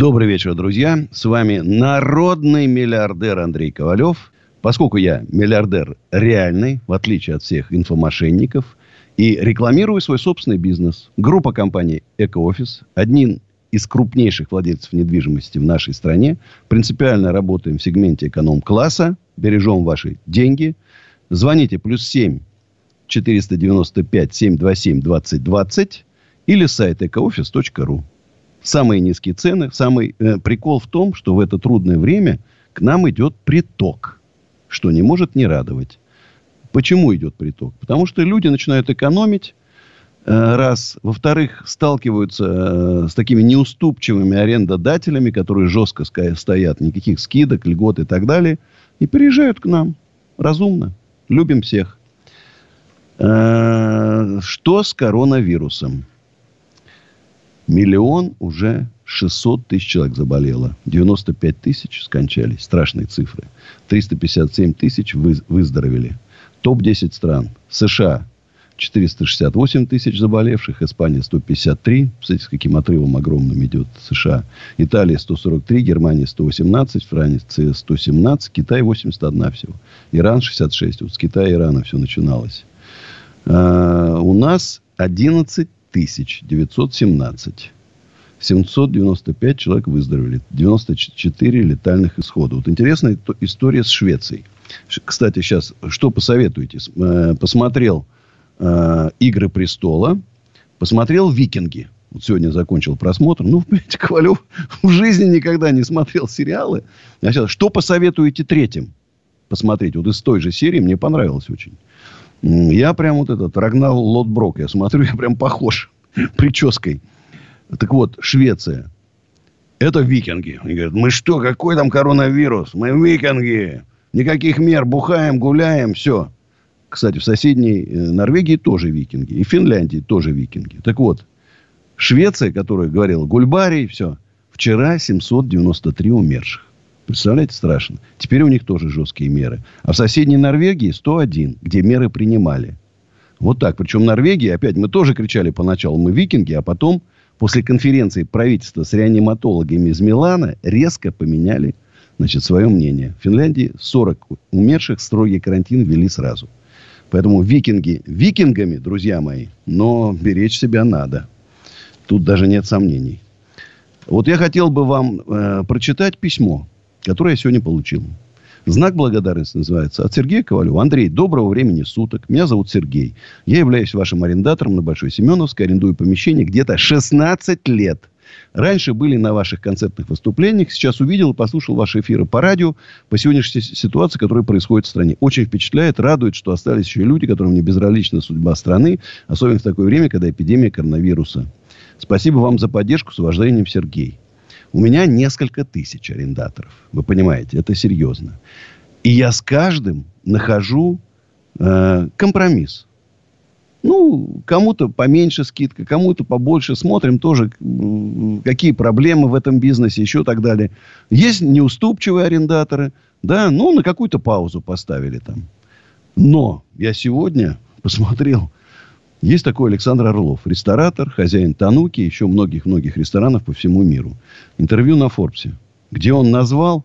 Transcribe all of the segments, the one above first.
Добрый вечер, друзья. С вами народный миллиардер Андрей Ковалев. Поскольку я миллиардер реальный, в отличие от всех инфомошенников, и рекламирую свой собственный бизнес. Группа компаний «Экоофис», один из крупнейших владельцев недвижимости в нашей стране. Принципиально работаем в сегменте эконом-класса. Бережем ваши деньги. Звоните плюс 7 495 727 2020 или сайт ecooffice.ru. Самые низкие цены. Самый э, прикол в том, что в это трудное время к нам идет приток, что не может не радовать. Почему идет приток? Потому что люди начинают экономить, Э, раз. Во-вторых, сталкиваются э, с такими неуступчивыми арендодателями, которые жестко стоят, никаких скидок, льгот и так далее, и приезжают к нам. Разумно. Любим всех. Э, что с коронавирусом? Миллион уже 600 тысяч человек заболело. 95 тысяч скончались. Страшные цифры. 357 тысяч выздоровели. Топ-10 стран. США 468 тысяч заболевших, Испания 153, смотрите, с каким отрывом огромным идет США. Италия 143, Германия 118, Франция 117, Китай 81 всего. Иран 66. Вот с Китая и Ирана все начиналось. А, у нас 11 тысяч 917. 795 человек выздоровели. 94 летальных исхода. Вот интересная история с Швецией. Кстати, сейчас что посоветуете? Э, посмотрел э, «Игры престола», посмотрел «Викинги». Вот сегодня закончил просмотр. Ну, понимаете, Ковалев в жизни никогда не смотрел сериалы. А сейчас, что посоветуете третьим посмотреть? Вот из той же серии мне понравилось очень. Я прям вот этот Рагнал Лотброк, я смотрю, я прям похож прической. Так вот, Швеция. Это викинги. Они говорят, мы что, какой там коронавирус? Мы викинги. Никаких мер, бухаем, гуляем, все. Кстати, в соседней э, Норвегии тоже викинги. И в Финляндии тоже викинги. Так вот, Швеция, которая говорила Гульбарий, все. Вчера 793 умерших. Представляете, страшно. Теперь у них тоже жесткие меры. А в соседней Норвегии 101, где меры принимали. Вот так. Причем Норвегия, опять, мы тоже кричали поначалу, мы викинги, а потом, после конференции правительства с реаниматологами из Милана, резко поменяли значит, свое мнение. В Финляндии 40 умерших, строгий карантин ввели сразу. Поэтому викинги викингами, друзья мои, но беречь себя надо. Тут даже нет сомнений. Вот я хотел бы вам э, прочитать письмо, которое я сегодня получил. Знак благодарности называется от Сергея Ковалева. Андрей, доброго времени суток. Меня зовут Сергей. Я являюсь вашим арендатором на Большой Семеновской. Арендую помещение где-то 16 лет. Раньше были на ваших концертных выступлениях. Сейчас увидел и послушал ваши эфиры по радио по сегодняшней ситуации, которая происходит в стране. Очень впечатляет, радует, что остались еще люди, которым не безразлична судьба страны, особенно в такое время, когда эпидемия коронавируса. Спасибо вам за поддержку. С уважением, Сергей. У меня несколько тысяч арендаторов. Вы понимаете, это серьезно. И я с каждым нахожу э, компромисс. Ну, кому-то поменьше скидка, кому-то побольше. Смотрим тоже, какие проблемы в этом бизнесе, еще так далее. Есть неуступчивые арендаторы. Да, ну, на какую-то паузу поставили там. Но я сегодня посмотрел. Есть такой Александр Орлов, ресторатор, хозяин Тануки, еще многих-многих ресторанов по всему миру. Интервью на Форбсе, где он назвал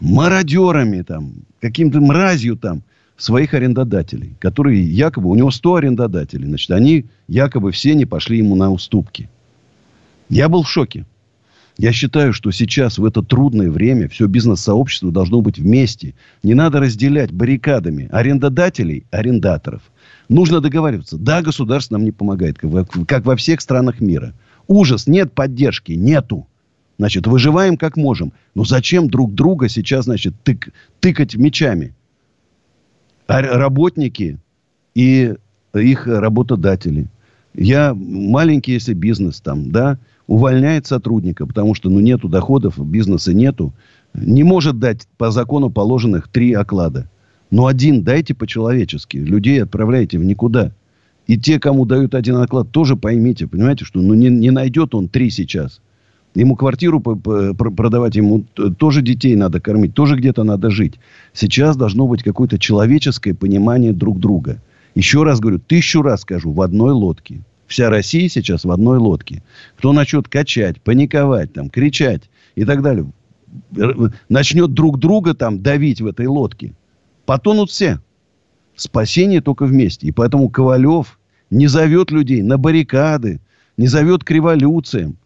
мародерами там, каким-то мразью там своих арендодателей, которые якобы, у него 100 арендодателей, значит, они якобы все не пошли ему на уступки. Я был в шоке. Я считаю, что сейчас, в это трудное время, все бизнес-сообщество должно быть вместе. Не надо разделять баррикадами арендодателей, арендаторов. Нужно договариваться. Да, государство нам не помогает, как во всех странах мира. Ужас, нет поддержки, нету. Значит, выживаем как можем. Но зачем друг друга сейчас, значит, тык, тыкать мечами? работники и их работодатели. Я маленький, если бизнес там, да, увольняет сотрудника, потому что, ну, нету доходов, бизнеса нету. не может дать по закону положенных три оклада. Но один дайте по-человечески. Людей отправляйте в никуда. И те, кому дают один оклад, тоже поймите, понимаете, что ну, не, не найдет он три сейчас. Ему квартиру продавать, ему тоже детей надо кормить, тоже где-то надо жить. Сейчас должно быть какое-то человеческое понимание друг друга. Еще раз говорю, тысячу раз скажу, в одной лодке. Вся Россия сейчас в одной лодке. Кто начнет качать, паниковать, там, кричать и так далее, начнет друг друга там давить в этой лодке, потонут все. Спасение только вместе. И поэтому Ковалев не зовет людей на баррикады, не зовет к революциям.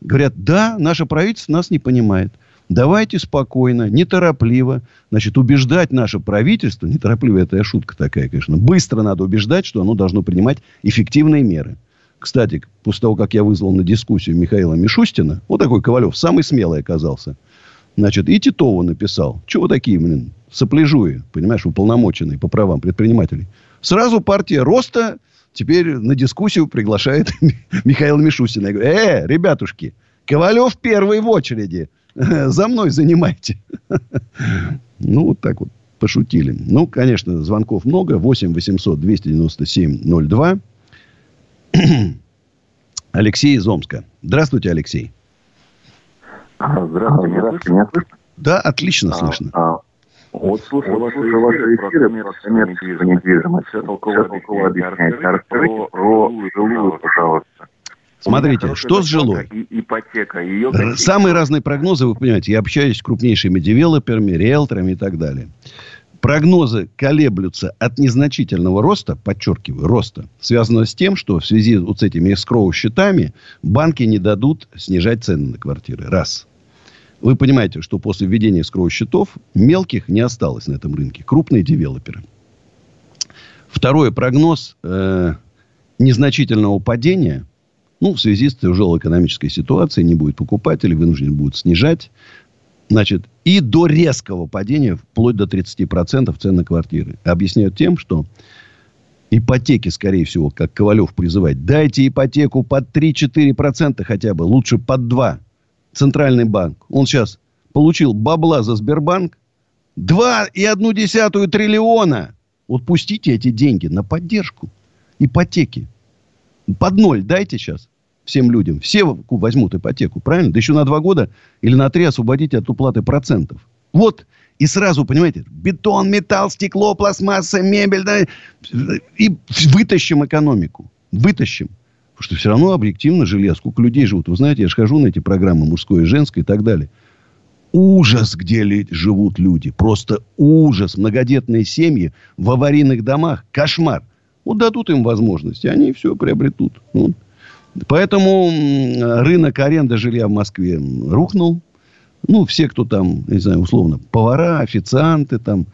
Говорят, да, наше правительство нас не понимает. Давайте спокойно, неторопливо, значит, убеждать наше правительство, неторопливо, это шутка такая, конечно, быстро надо убеждать, что оно должно принимать эффективные меры. Кстати, после того, как я вызвал на дискуссию Михаила Мишустина, вот такой Ковалев, самый смелый оказался, значит, и Титова написал. Чего такие, блин, сопляжуи, понимаешь, уполномоченные по правам предпринимателей. Сразу партия роста теперь на дискуссию приглашает Михаила Мишустина. Я говорю, э, ребятушки, Ковалев первый в очереди. За мной занимайте. Ну, вот так вот пошутили. Ну, конечно, звонков много. 8 800 297 02. Алексей из Омска. Здравствуйте, Алексей. А, здравствуйте, здравствуйте. Меня слышно? Да, отлично а, слышно. А, вот слушаю ваши эфиры про коммерческую недвижимость. Все толково объясняете. Расскажите про жилую, пожалуйста. Смотрите, что с жилой? Ипотека. Ее Самые разные прогнозы, вы понимаете. Я общаюсь с крупнейшими девелоперами, риэлторами и так далее. Прогнозы колеблются от незначительного роста, подчеркиваю, роста, связанного с тем, что в связи вот с этими эскроу счетами банки не дадут снижать цены на квартиры. Раз. Вы понимаете, что после введения скроу счетов мелких не осталось на этом рынке. Крупные девелоперы. Второй прогноз э, незначительного падения. Ну, в связи с тяжелой экономической ситуацией не будет покупателей, вынуждены будут снижать. Значит, и до резкого падения, вплоть до 30% цен на квартиры. Объясняют тем, что ипотеки, скорее всего, как Ковалев призывает, дайте ипотеку под 3-4% хотя бы, лучше под 2%. Центральный банк, он сейчас получил бабла за Сбербанк 2,1 триллиона. Вот пустите эти деньги на поддержку ипотеки. Под ноль дайте сейчас всем людям. Все возьмут ипотеку, правильно? Да еще на два года или на три освободите от уплаты процентов. Вот. И сразу, понимаете, бетон, металл, стекло, пластмасса, мебель. Да, и вытащим экономику. Вытащим. Потому что все равно объективно жилья. Сколько людей живут. Вы знаете, я же хожу на эти программы мужское и женское и так далее. Ужас, где ли живут люди. Просто ужас. Многодетные семьи в аварийных домах. Кошмар. Вот дадут им возможности, они все приобретут. Вот. Поэтому рынок аренды жилья в Москве рухнул. Ну, все, кто там, не знаю, условно, повара, официанты, там,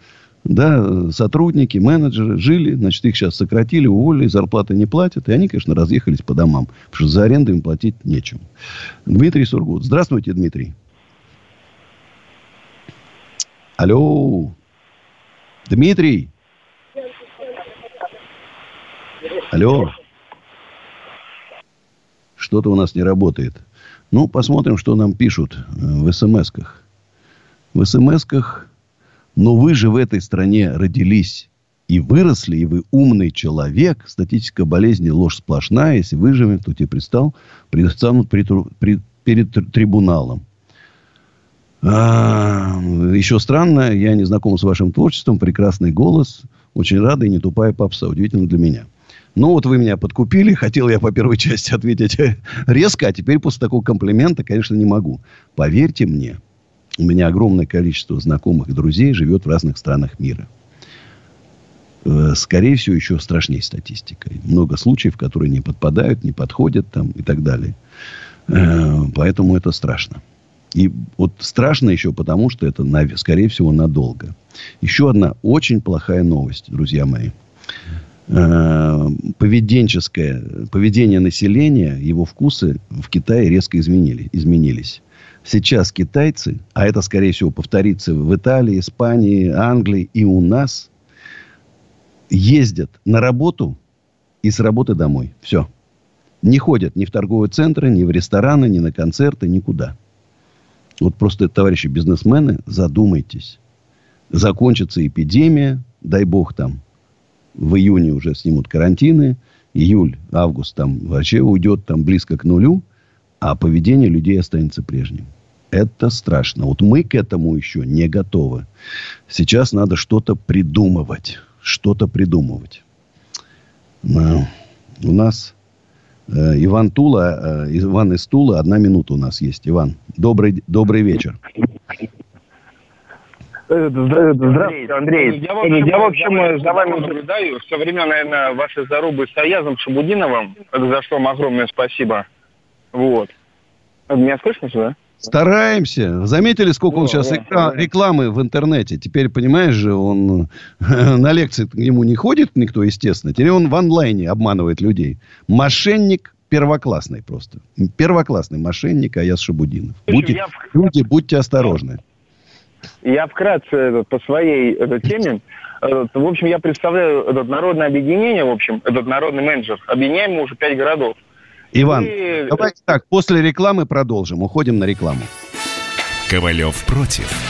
да, сотрудники, менеджеры жили, значит, их сейчас сократили, уволили, зарплаты не платят, и они, конечно, разъехались по домам, потому что за аренду им платить нечем. Дмитрий Сургут. Здравствуйте, Дмитрий. Алло. Дмитрий. Алло. Что-то у нас не работает. Ну, посмотрим, что нам пишут э, в смс-ках. В смс-ках но вы же в этой стране родились и выросли, и вы умный человек. Статистика болезни ложь сплошная. Если выживем, то тебе предстал, предстанут при, при, перед трибуналом. А, еще странно, я не знаком с вашим творчеством, прекрасный голос, очень рада и не тупая попса, удивительно для меня. Ну, вот вы меня подкупили, хотел я по первой части ответить резко, а теперь после такого комплимента, конечно, не могу. Поверьте мне, у меня огромное количество знакомых и друзей живет в разных странах мира. Э, скорее всего, еще страшнее статистика. Много случаев, которые не подпадают, не подходят там и так далее. Э, поэтому это страшно. И вот страшно еще потому, что это, скорее всего, надолго. Еще одна очень плохая новость, друзья мои. Э, поведенческое, поведение населения, его вкусы в Китае резко изменили, изменились сейчас китайцы, а это, скорее всего, повторится в Италии, Испании, Англии и у нас, ездят на работу и с работы домой. Все. Не ходят ни в торговые центры, ни в рестораны, ни на концерты, никуда. Вот просто, товарищи бизнесмены, задумайтесь. Закончится эпидемия, дай бог там, в июне уже снимут карантины, июль, август там вообще уйдет там близко к нулю, а поведение людей останется прежним. Это страшно. Вот мы к этому еще не готовы. Сейчас надо что-то придумывать. Что-то придумывать. У нас э, Иван Тула, э, Иван из Тула, одна минута у нас есть. Иван, добрый, добрый вечер. Здравствуйте, Андрей. Я, в общем, я, в общем за вами наблюдаю со времен, наверное, вашей зарубы с Аязом Шабудиновым, за что вам огромное спасибо. Вот. Меня слышно, да? Стараемся. Заметили, сколько он сейчас рекламы в интернете? Теперь, понимаешь же, он на лекции к нему не ходит никто, естественно. Теперь он в онлайне обманывает людей. Мошенник первоклассный просто. Первоклассный мошенник Аяс Шабудинов. Будьте, я... Люди, будьте осторожны. Я вкратце этот, по своей этой теме. Этот, в общем, я представляю этот народное объединение, в общем, этот народный менеджер. Объединяем мы уже пять городов. Иван, и... давайте так, после рекламы продолжим. Уходим на рекламу. Ковалев против.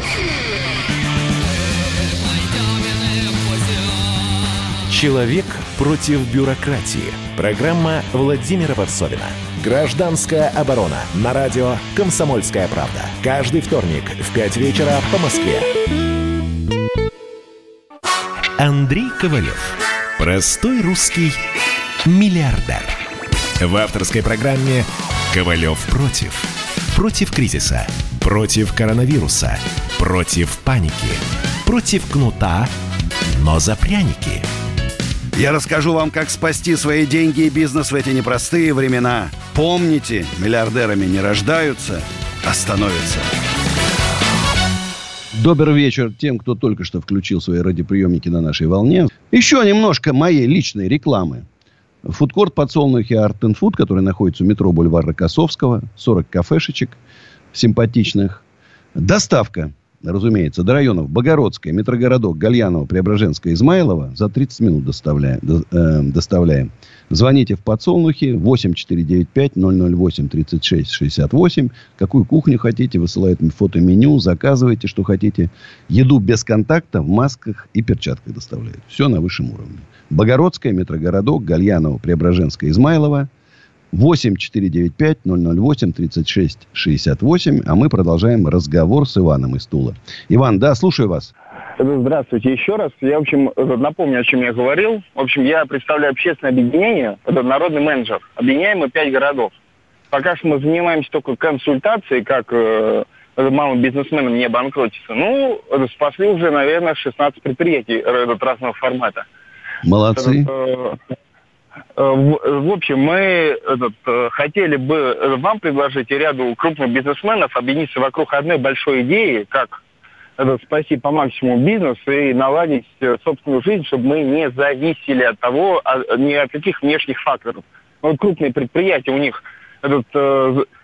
Человек против бюрократии. Программа Владимира Варсовина. Гражданская оборона. На радио «Комсомольская правда». Каждый вторник в 5 вечера по Москве. Андрей Ковалев. Простой русский миллиардер. В авторской программе «Ковалев против». Против кризиса. Против коронавируса. Против паники. Против кнута, но за пряники – я расскажу вам, как спасти свои деньги и бизнес в эти непростые времена. Помните, миллиардерами не рождаются, а становятся. Добрый вечер тем, кто только что включил свои радиоприемники на нашей волне. Еще немножко моей личной рекламы. Фудкорт подсолнухи Art Food, который находится у метро Бульвара Косовского. 40 кафешечек симпатичных. Доставка разумеется, до районов Богородская, Метрогородок, Гальянова, Преображенская, Измайлова за 30 минут доставляем. До, э, доставляем. Звоните в подсолнухи 8495-008-3668. Какую кухню хотите, высылают фото-меню, заказывайте, что хотите. Еду без контакта в масках и перчатках доставляют. Все на высшем уровне. Богородская, Метрогородок, Гальянова, Преображенская, Измайлова – 8 495 008 36 68. А мы продолжаем разговор с Иваном из Тула. Иван, да, слушаю вас. Здравствуйте еще раз. Я, в общем, напомню, о чем я говорил. В общем, я представляю общественное объединение, это народный менеджер. Объединяем мы пять городов. Пока что мы занимаемся только консультацией, как э, малым бизнесменам не обанкротиться. Ну, спасли уже, наверное, 16 предприятий этот разного формата. Молодцы. Этот, э, Э, в общем, мы этот, э, хотели бы э, вам предложить и ряду крупных бизнесменов объединиться вокруг одной большой идеи, как этот, спасти по максимуму бизнес и наладить собственную жизнь, чтобы мы не зависели от того, а, ни от каких внешних факторов. Вот крупные предприятия у них, этот,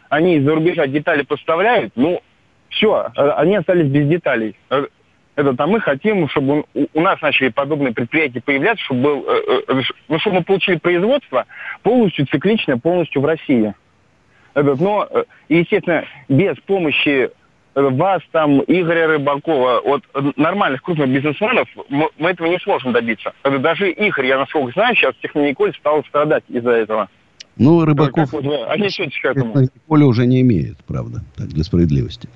они из-за рубежа детали поставляют, ну, все, они остались без деталей это а мы хотим, чтобы у нас начали подобные предприятия появляться, чтобы, был, э, э, ну, чтобы мы получили производство полностью цикличное, полностью в России. Этот, но, э, естественно, без помощи вас, там, Игоря Рыбакова, от нормальных крупных бизнесменов, мы, этого не сможем добиться. Это даже Игорь, я насколько знаю, сейчас Технониколь стал страдать из-за этого. Ну, Рыбаков... Как вы отнесетесь к этому? Уже не имеет, правда, так, для справедливости.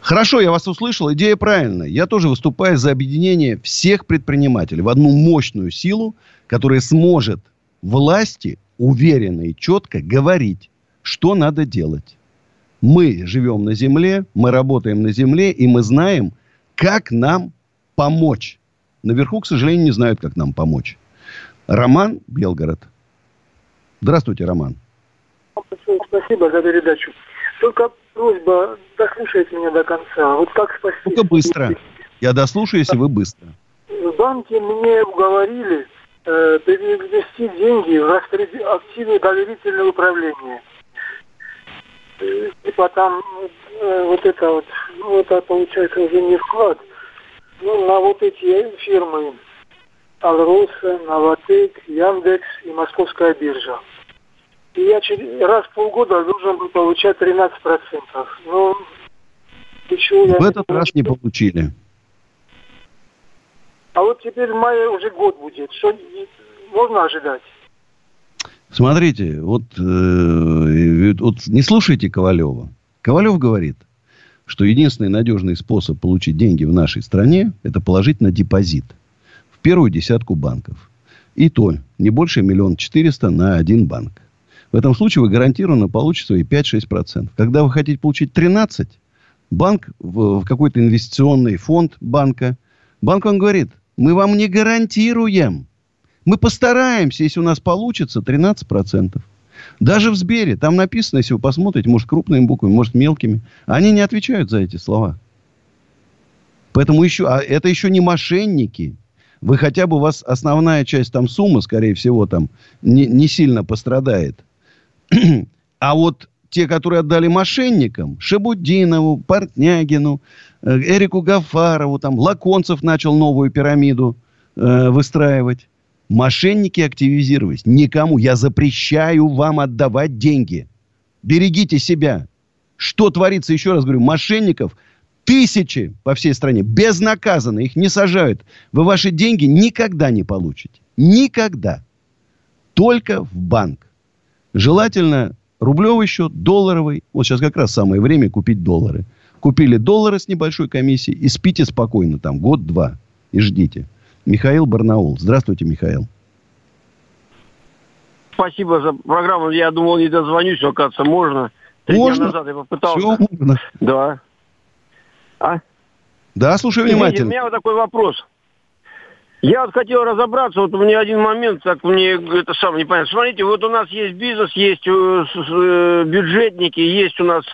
Хорошо, я вас услышал. Идея правильная. Я тоже выступаю за объединение всех предпринимателей в одну мощную силу, которая сможет власти уверенно и четко говорить, что надо делать. Мы живем на земле, мы работаем на земле, и мы знаем, как нам помочь. Наверху, к сожалению, не знают, как нам помочь. Роман Белгород. Здравствуйте, Роман. Спасибо за передачу. Только просьба, дослушайте меня до конца. Вот как спасти... Только быстро. Я дослушаю, если вы быстро. В банке мне уговорили э, перевести деньги в распоряд... активное доверительное управление. Э, типа там э, вот это вот, ну это получается уже не вклад, ну на вот эти фирмы Алроса, Новотек, Яндекс и Московская биржа. И я через, раз в полгода должен был получать 13%. Ну, почему я... В этот не раз не получили. А вот теперь в мае уже год будет. Что можно ожидать? Смотрите, вот, э, вот не слушайте Ковалева. Ковалев говорит, что единственный надежный способ получить деньги в нашей стране – это положить на депозит в первую десятку банков. И то не больше миллиона четыреста на один банк. В этом случае вы гарантированно получите свои 5-6%. Когда вы хотите получить 13%, банк в, в какой-то инвестиционный фонд банка, банк вам говорит, мы вам не гарантируем. Мы постараемся, если у нас получится, 13%. Даже в Сбере, там написано, если вы посмотрите, может, крупными буквами, может, мелкими, они не отвечают за эти слова. Поэтому еще, а это еще не мошенники. Вы хотя бы, у вас основная часть там суммы, скорее всего, там не, не сильно пострадает. А вот те, которые отдали мошенникам, Шебудинову, Портнягину, э, Эрику Гафарову, там, Лаконцев начал новую пирамиду э, выстраивать. Мошенники активизировались. Никому. Я запрещаю вам отдавать деньги. Берегите себя. Что творится, еще раз говорю, мошенников тысячи по всей стране. Безнаказанно. Их не сажают. Вы ваши деньги никогда не получите. Никогда. Только в банк. Желательно рублевый счет, долларовый. Вот сейчас как раз самое время купить доллары. Купили доллары с небольшой комиссией и спите спокойно там год-два и ждите. Михаил Барнаул. Здравствуйте, Михаил. Спасибо за программу. Я думал, не дозвонюсь, но, оказывается, можно. Три можно? дня назад я попытался. Все можно. Да. А? Да, слушаю внимательно. у меня вот такой вопрос. Я вот хотел разобраться, вот у меня один момент, так мне это сам непонятно. Смотрите, вот у нас есть бизнес, есть э, э, бюджетники, есть у нас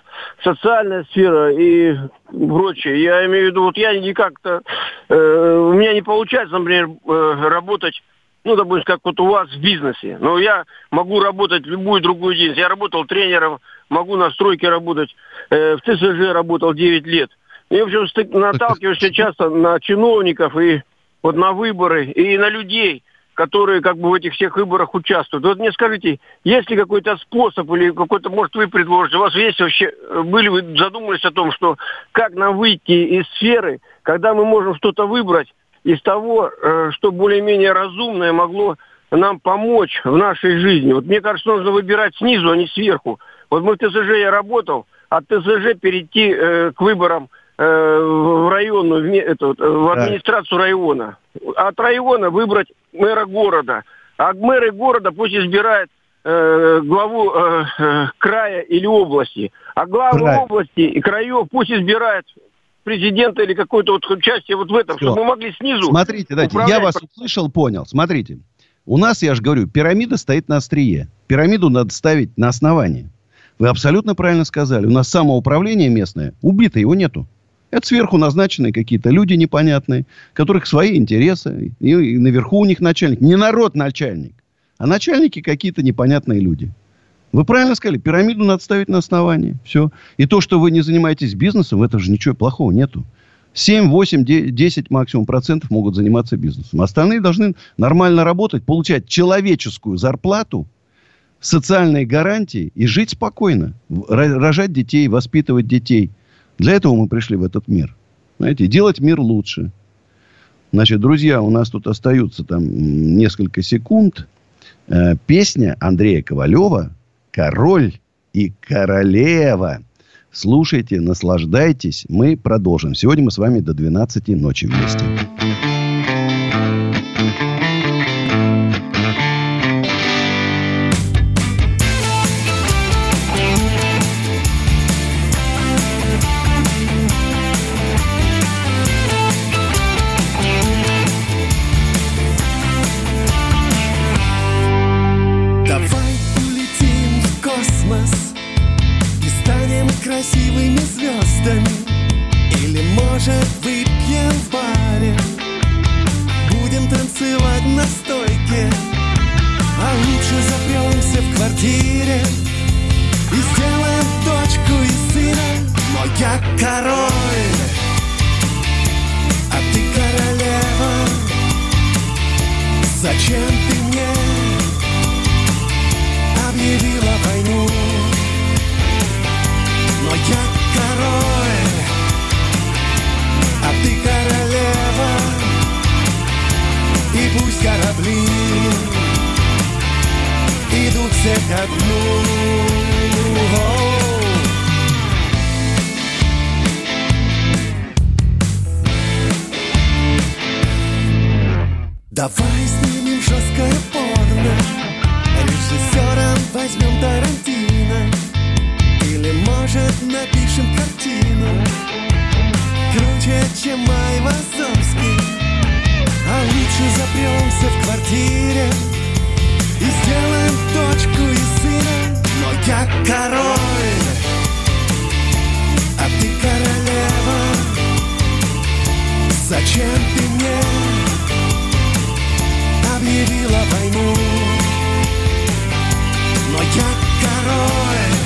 социальная сфера и прочее. Я имею в виду, вот я не как-то, э, у меня не получается, например, э, работать ну, допустим, как вот у вас в бизнесе. Но я могу работать любую другую деятельность. Я работал тренером, могу на стройке работать, э, в ТСЖ работал 9 лет. И, в общем, наталкиваешься часто на чиновников и вот на выборы и на людей, которые как бы в этих всех выборах участвуют. Вот мне скажите, есть ли какой-то способ или какой-то, может, вы предложите, у вас есть вообще, были вы задумывались о том, что как нам выйти из сферы, когда мы можем что-то выбрать из того, э, что более-менее разумное могло нам помочь в нашей жизни. Вот мне кажется, нужно выбирать снизу, а не сверху. Вот мы в ТСЖ я работал, от ТСЖ перейти э, к выборам в районную, в, это, в администрацию района. От района выбрать мэра города. А мэры города пусть избирают э, главу э, э, края или области. А главу Край. области и краев пусть избирает президента или какое-то вот участие вот в этом, Все. чтобы мы могли снизу... Смотрите, дайте, я вас услышал, понял. Смотрите, у нас, я же говорю, пирамида стоит на острие. Пирамиду надо ставить на основании. Вы абсолютно правильно сказали. У нас самоуправление местное убито, его нету. Это сверху назначенные какие-то люди непонятные, которых свои интересы. И, и наверху у них начальник. Не народ начальник, а начальники какие-то непонятные люди. Вы правильно сказали, пирамиду надо ставить на основании. Все. И то, что вы не занимаетесь бизнесом, в этом же ничего плохого нету. 7, 8, 10 максимум процентов могут заниматься бизнесом. Остальные должны нормально работать, получать человеческую зарплату, социальные гарантии и жить спокойно. Рожать детей, воспитывать детей – для этого мы пришли в этот мир. Знаете, делать мир лучше. Значит, друзья, у нас тут остаются там несколько секунд. Э, песня Андрея Ковалева «Король и королева». Слушайте, наслаждайтесь. Мы продолжим. Сегодня мы с вами до 12 ночи вместе. Звездами Или, может, выпьем в баре? Будем танцевать на стойке А лучше запремся в квартире И сделаем дочку и сына. Но я король А ты королева. Зачем ты мне объявила войну? Но я а ты королева. И пусть корабли идут все ко Давай снимем жесткое порно. Режиссером возьмем Тарантино Или, может, напишем картину? Круче, чем Май Вазовский А лучше запремся в квартире И сделаем дочку и сына. Но я король А ты королева. Зачем ты мне объявила войну. Но я король,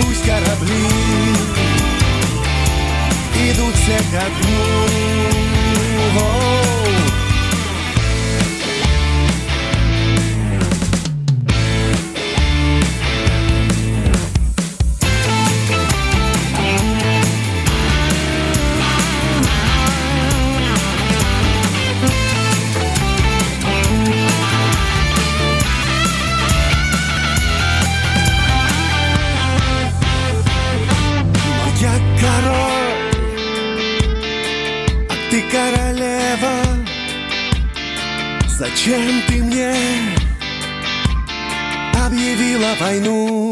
пусть корабли идут все ко дну. Зачем ты мне объявила войну?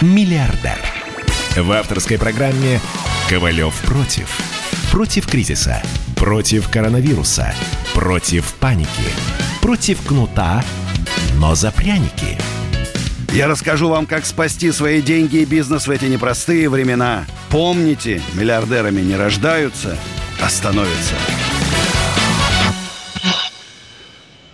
миллиардер. В авторской программе «Ковалев против». Против кризиса. Против коронавируса. Против паники. Против кнута, но за пряники. Я расскажу вам, как спасти свои деньги и бизнес в эти непростые времена. Помните, миллиардерами не рождаются, а становятся.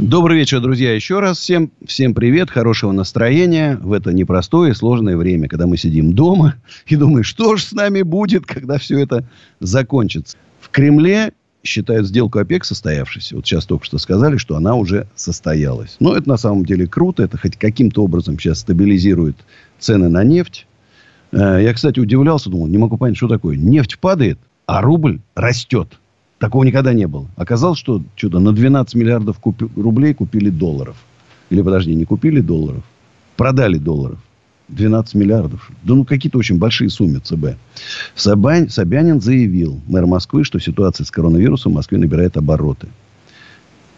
Добрый вечер, друзья, еще раз. Всем, всем привет, хорошего настроения в это непростое и сложное время, когда мы сидим дома и думаем, что же с нами будет, когда все это закончится. В Кремле считают сделку ОПЕК состоявшейся. Вот сейчас только что сказали, что она уже состоялась. Но это на самом деле круто. Это хоть каким-то образом сейчас стабилизирует цены на нефть. Э, Я, кстати, удивлялся, думал, не могу понять, что такое. Нефть падает, а рубль растет. Такого никогда не было. Оказалось, что что-то на 12 миллиардов купи- рублей купили долларов. Или, подожди, не купили долларов, продали долларов. 12 миллиардов. Да ну, какие-то очень большие суммы ЦБ. Собянин, Собянин заявил, мэр Москвы, что ситуация с коронавирусом в Москве набирает обороты.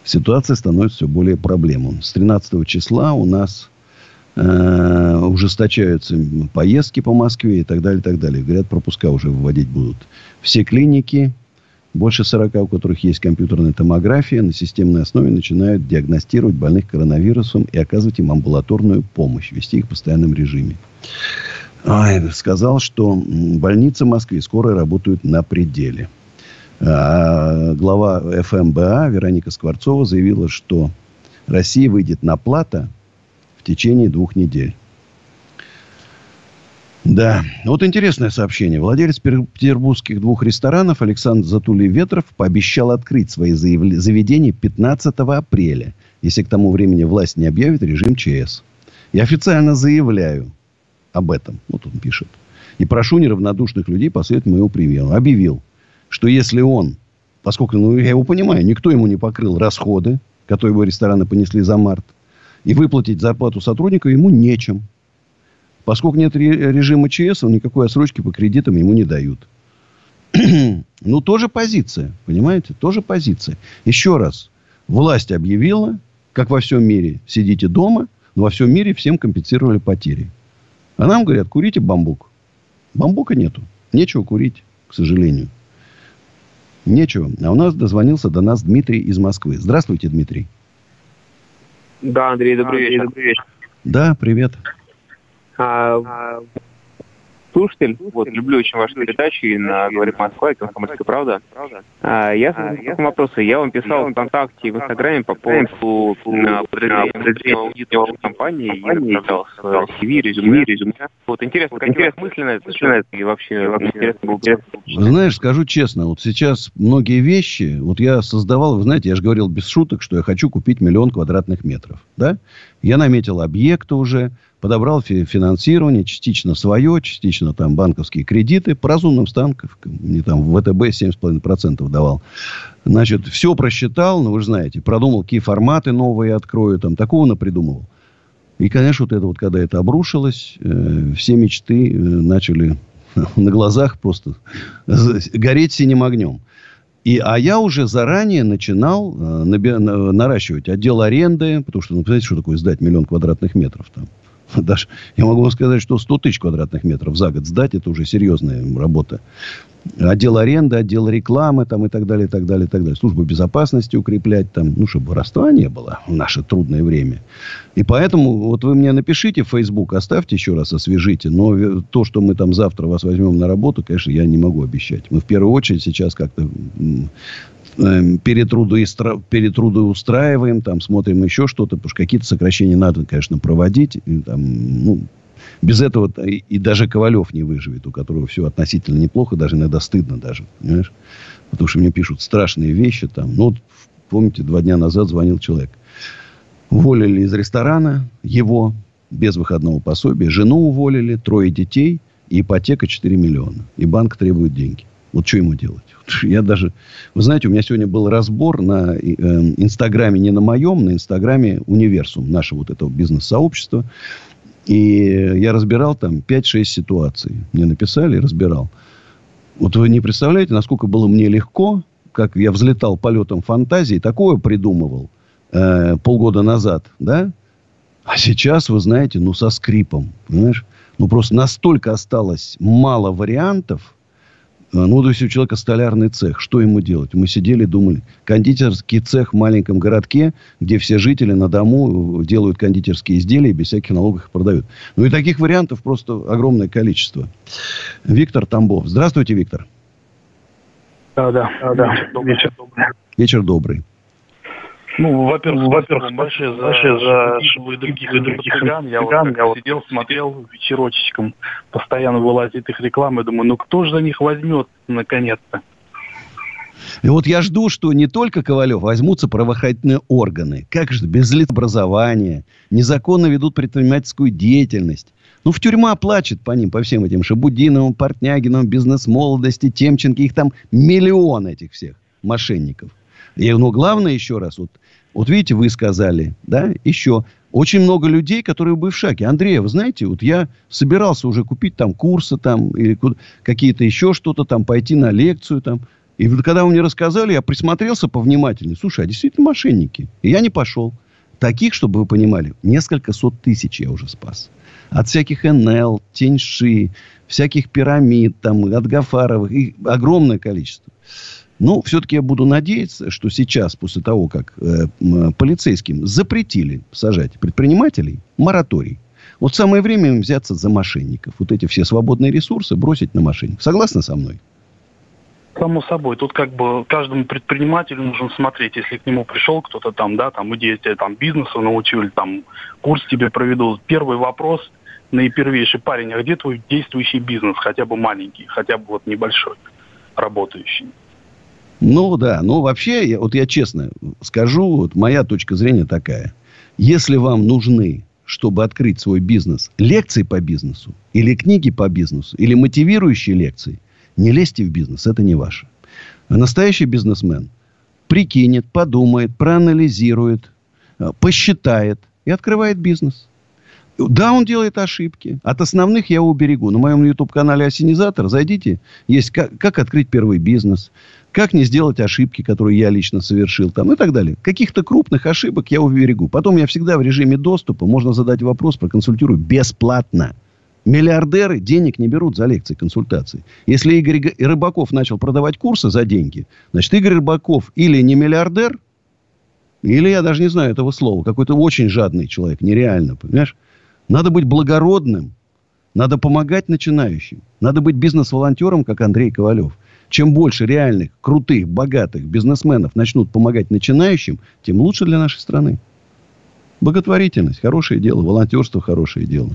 Ситуация становится все более проблемной. С 13 числа у нас э, ужесточаются поездки по Москве и так далее, и так далее. Говорят, пропуска уже вводить будут. Все клиники, больше 40, у которых есть компьютерная томография, на системной основе начинают диагностировать больных коронавирусом и оказывать им амбулаторную помощь, вести их в постоянном режиме. Ай, сказал, что больницы в Москве скоро работают на пределе. А глава ФМБА Вероника Скворцова заявила, что Россия выйдет на плата в течение двух недель. Да, вот интересное сообщение. Владелец петербургских двух ресторанов Александр Затулий-Ветров пообещал открыть свои заведения 15 апреля, если к тому времени власть не объявит режим ЧС. Я официально заявляю об этом. Вот он пишет. И прошу неравнодушных людей последовать моему примеру. Объявил, что если он, поскольку, ну, я его понимаю, никто ему не покрыл расходы, которые его рестораны понесли за март, и выплатить зарплату сотрудника ему нечем. Поскольку нет режима ЧС, никакой отсрочки по кредитам ему не дают. ну, тоже позиция. Понимаете? Тоже позиция. Еще раз. Власть объявила, как во всем мире, сидите дома, но во всем мире всем компенсировали потери. А нам говорят, курите бамбук. Бамбука нету. Нечего курить, к сожалению. Нечего. А у нас дозвонился до нас Дмитрий из Москвы. Здравствуйте, Дмитрий. Да, Андрей, добрый вечер. Добрый вечер. Да, привет. А, слушатель, вот, люблю очень ваши передачи и на «Говорит Москва» и «Комсомольская правда». А, я а, я вопросы. Я вам писал ВКонтакте и в Инстаграме по поводу подразделения компании и с CV, резюме, резюме. Вот интересно, как интересно это и вообще интересно было бы. Знаешь, скажу честно, вот сейчас многие вещи, вот я создавал, вы знаете, я же говорил без шуток, что я хочу купить миллион квадратных метров, да? Я наметил объекты уже, подобрал финансирование, частично свое, частично там банковские кредиты по разумным ставкам. Мне там в ВТБ 7,5% давал. Значит, все просчитал, ну, вы же знаете, продумал, какие форматы новые открою, там, такого напридумывал. И, конечно, вот это вот, когда это обрушилось, э, все мечты э, начали на глазах просто гореть синим огнем. И, а я уже заранее начинал э, наби, на, наращивать отдел аренды, потому что, ну, знаете, что такое сдать миллион квадратных метров там? Даже, я могу вам сказать, что 100 тысяч квадратных метров за год сдать, это уже серьезная работа. Отдел аренды, отдел рекламы там, и так далее, и так далее, и так далее. Службу безопасности укреплять там, ну, чтобы воровства не было в наше трудное время. И поэтому вот вы мне напишите в Facebook, оставьте еще раз, освежите. Но то, что мы там завтра вас возьмем на работу, конечно, я не могу обещать. Мы в первую очередь сейчас как-то перетрудоустраиваем, там смотрим еще что-то, потому что какие-то сокращения надо, конечно, проводить. И, там, ну, без этого и, и даже Ковалев не выживет, у которого все относительно неплохо, даже иногда стыдно даже, понимаешь? Потому что мне пишут страшные вещи там. Ну, вот, помните, два дня назад звонил человек. Уволили из ресторана его без выходного пособия. Жену уволили, трое детей ипотека 4 миллиона. И банк требует деньги. Вот что ему делать? Я даже... Вы знаете, у меня сегодня был разбор на э, Инстаграме, не на моем, на Инстаграме Универсум, нашего вот этого бизнес-сообщества. И я разбирал там 5-6 ситуаций. Мне написали, разбирал. Вот вы не представляете, насколько было мне легко, как я взлетал полетом фантазии, такое придумывал э, полгода назад, да? А сейчас, вы знаете, ну, со скрипом, понимаешь? Ну, просто настолько осталось мало вариантов, ну, то есть у человека столярный цех. Что ему делать? Мы сидели, думали. Кондитерский цех в маленьком городке, где все жители на дому делают кондитерские изделия и без всяких налогов их продают. Ну, и таких вариантов просто огромное количество. Виктор Тамбов. Здравствуйте, Виктор. Да, да, да. Вечер добрый. Вечер добрый. Ну, во-первых, во-первых, большое за, большое за и других, и других цыган. Я вот я вот сидел, смотрел вечерочечком, постоянно вылазит их реклама, и думаю, ну кто же за них возьмет наконец-то? И вот я жду, что не только Ковалев возьмутся правоохранительные органы. Как же без образования, незаконно ведут предпринимательскую деятельность. Ну, в тюрьма плачет по ним, по всем этим Шабудиновым, Портнягиновым, бизнес-молодости, Темченко. Их там миллион этих всех мошенников. И, но главное еще раз, вот вот видите, вы сказали, да, еще. Очень много людей, которые бы в шаге. Андрей, вы знаете, вот я собирался уже купить там курсы там или какие-то еще что-то там, пойти на лекцию там. И вот когда вы мне рассказали, я присмотрелся повнимательнее. Слушай, а действительно мошенники. И я не пошел. Таких, чтобы вы понимали, несколько сот тысяч я уже спас. От всяких НЛ, Теньши, всяких пирамид, там, от Гафаровых. Их огромное количество. Ну, все-таки я буду надеяться, что сейчас, после того, как э, полицейским запретили сажать предпринимателей, мораторий. Вот самое время им взяться за мошенников. Вот эти все свободные ресурсы бросить на мошенников. Согласны со мной? Само собой, тут как бы каждому предпринимателю нужно смотреть, если к нему пришел кто-то там, да, там идея тебя там бизнесу научил, или там курс тебе проведу. Первый вопрос, наипервейший парень, а где твой действующий бизнес, хотя бы маленький, хотя бы вот небольшой, работающий? Ну да, ну вообще, я, вот я честно скажу, вот моя точка зрения такая. Если вам нужны, чтобы открыть свой бизнес, лекции по бизнесу, или книги по бизнесу, или мотивирующие лекции, не лезьте в бизнес, это не ваше. А настоящий бизнесмен прикинет, подумает, проанализирует, э, посчитает и открывает бизнес. Да, он делает ошибки. От основных я уберегу. На моем YouTube-канале Осенизатор зайдите. Есть как, как открыть первый бизнес. Как не сделать ошибки, которые я лично совершил. Там, и так далее. Каких-то крупных ошибок я уберегу. Потом я всегда в режиме доступа. Можно задать вопрос, проконсультирую бесплатно. Миллиардеры денег не берут за лекции, консультации. Если Игорь Рыбаков начал продавать курсы за деньги, значит, Игорь Рыбаков или не миллиардер, или, я даже не знаю этого слова, какой-то очень жадный человек, нереально, понимаешь? Надо быть благородным, надо помогать начинающим, надо быть бизнес-волонтером, как Андрей Ковалев. Чем больше реальных, крутых, богатых бизнесменов начнут помогать начинающим, тем лучше для нашей страны. Благотворительность – хорошее дело, волонтерство – хорошее дело.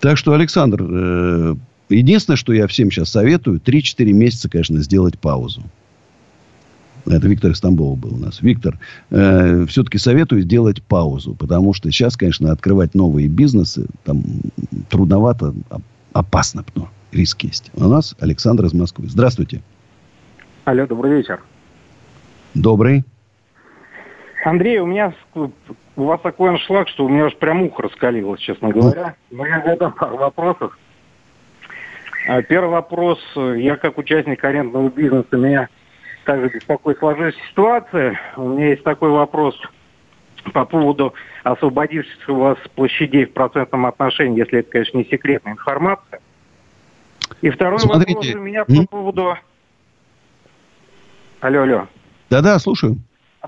Так что, Александр, э, единственное, что я всем сейчас советую, 3-4 месяца, конечно, сделать паузу. Это Виктор из был у нас. Виктор, э, все-таки советую сделать паузу, потому что сейчас, конечно, открывать новые бизнесы там трудновато, опасно, но риск есть. У нас Александр из Москвы. Здравствуйте. Алло, добрый вечер. Добрый. Андрей, у меня у вас такой аншлаг, что у меня аж прям ухо раскалилось, честно говоря. Но я задам пару вопросов. А, первый вопрос. Я как участник арендного бизнеса, меня также беспокоит сложившаяся ситуация. У меня есть такой вопрос по поводу освободившихся у вас площадей в процентном отношении, если это, конечно, не секретная информация. И второй Смотрите. вопрос у меня по поводу... Алло, алло. Да-да, слушаю.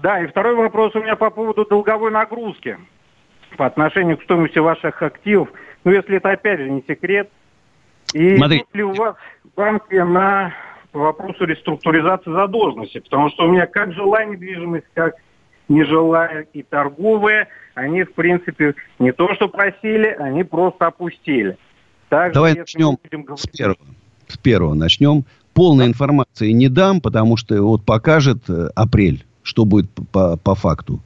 Да, и второй вопрос у меня по поводу долговой нагрузки по отношению к стоимости ваших активов. Ну, если это, опять же, не секрет. И Смотри. ли у вас в банке на вопросу реструктуризации задолженности? Потому что у меня как жилая недвижимость, как нежилая и торговая, они, в принципе, не то что просили, они просто опустили. Также, Давай начнем будем... с первого. С первого начнем. Полной информации не дам, потому что вот покажет э, апрель что будет по, по факту.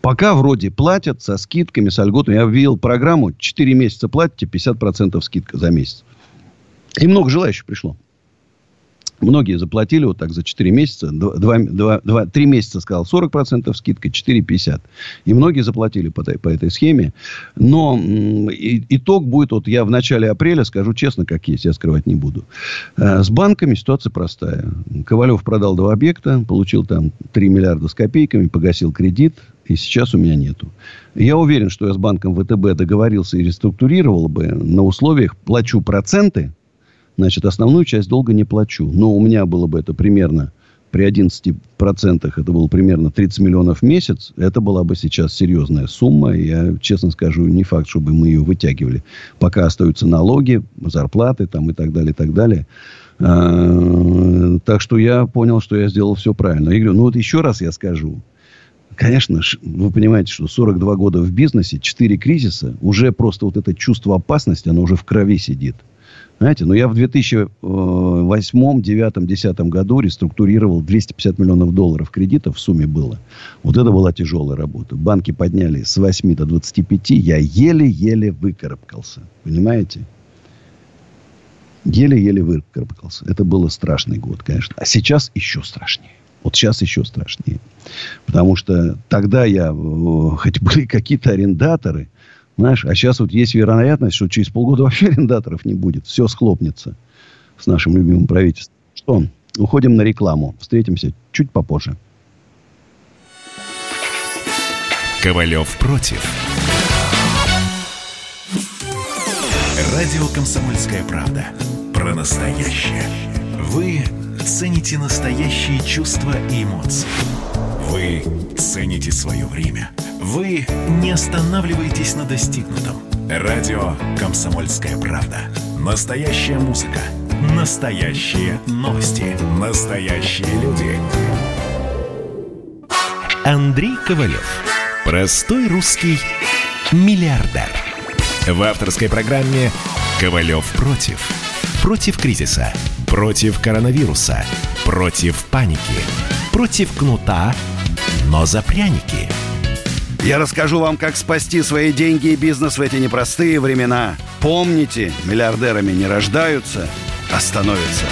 Пока вроде платят со скидками, с льготами. Я ввел программу, 4 месяца платите, 50% скидка за месяц. И много желающих пришло. Многие заплатили вот так за 4 месяца. 2, 2, 2, 3 месяца, сказал, 40% скидка, 4,50. И многие заплатили по, по этой схеме. Но и, итог будет, вот я в начале апреля скажу честно, как есть, я скрывать не буду. Э, с банками ситуация простая. Ковалев продал два объекта, получил там 3 миллиарда с копейками, погасил кредит, и сейчас у меня нету. Я уверен, что я с банком ВТБ договорился и реструктурировал бы на условиях плачу проценты, значит, основную часть долга не плачу. Но у меня было бы это примерно при 11% это было примерно 30 миллионов в месяц, это была бы сейчас серьезная сумма. Я, честно скажу, не факт, чтобы мы ее вытягивали. Пока остаются налоги, зарплаты там, и так далее, и так далее. А, так что я понял, что я сделал все правильно. Я говорю, ну вот еще раз я скажу. Конечно, вы понимаете, что 42 года в бизнесе, 4 кризиса, уже просто вот это чувство опасности, оно уже в крови сидит. Знаете, ну я в 2008, 2009, 2010 году реструктурировал 250 миллионов долларов кредитов в сумме было. Вот это была тяжелая работа. Банки подняли с 8 до 25, я еле-еле выкарабкался. Понимаете? Еле-еле выкарабкался. Это был страшный год, конечно. А сейчас еще страшнее. Вот сейчас еще страшнее. Потому что тогда я, э, хоть были какие-то арендаторы, знаешь, а сейчас вот есть вероятность, что через полгода вообще арендаторов не будет. Все схлопнется с нашим любимым правительством. Что, уходим на рекламу. Встретимся чуть попозже. Ковалев против. Радио «Комсомольская правда». Про настоящее. Вы цените настоящие чувства и эмоции. Вы цените свое время. Вы не останавливаетесь на достигнутом. Радио «Комсомольская правда». Настоящая музыка. Настоящие новости. Настоящие люди. Андрей Ковалев. Простой русский миллиардер. В авторской программе «Ковалев против». Против кризиса. Против коронавируса. Против паники. Против кнута, но за пряники. Я расскажу вам, как спасти свои деньги и бизнес в эти непростые времена. Помните, миллиардерами не рождаются, а становятся.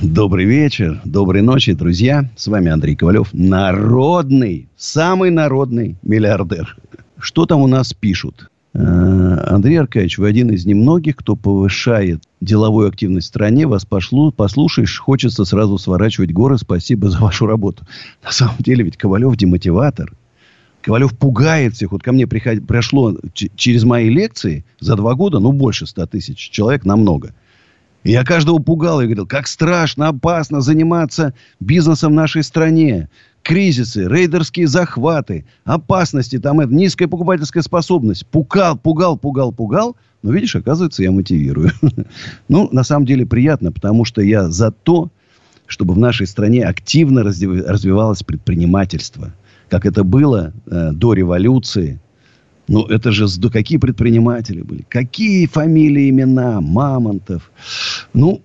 Добрый вечер, доброй ночи, друзья. С вами Андрей Ковалев. Народный, самый народный миллиардер. Что там у нас пишут? Андрей Аркадьевич, вы один из немногих, кто повышает деловую активность в стране. Вас пошло, послушаешь, хочется сразу сворачивать горы. Спасибо за вашу работу. На самом деле ведь Ковалев демотиватор. Ковалев пугает всех. Вот ко мне приход... пришло ч- через мои лекции за два года, ну, больше ста тысяч человек намного. И я каждого пугал и говорил, как страшно, опасно заниматься бизнесом в нашей стране. Кризисы, рейдерские захваты, опасности, там это, низкая покупательская способность. Пугал, пугал, пугал, пугал. Но, видишь, оказывается, я мотивирую. Ну, на самом деле приятно, потому что я за то, чтобы в нашей стране активно разви- развивалось предпринимательство. Как это было э, до революции. Ну, это же какие предприниматели были. Какие фамилии, имена, Мамонтов. Ну,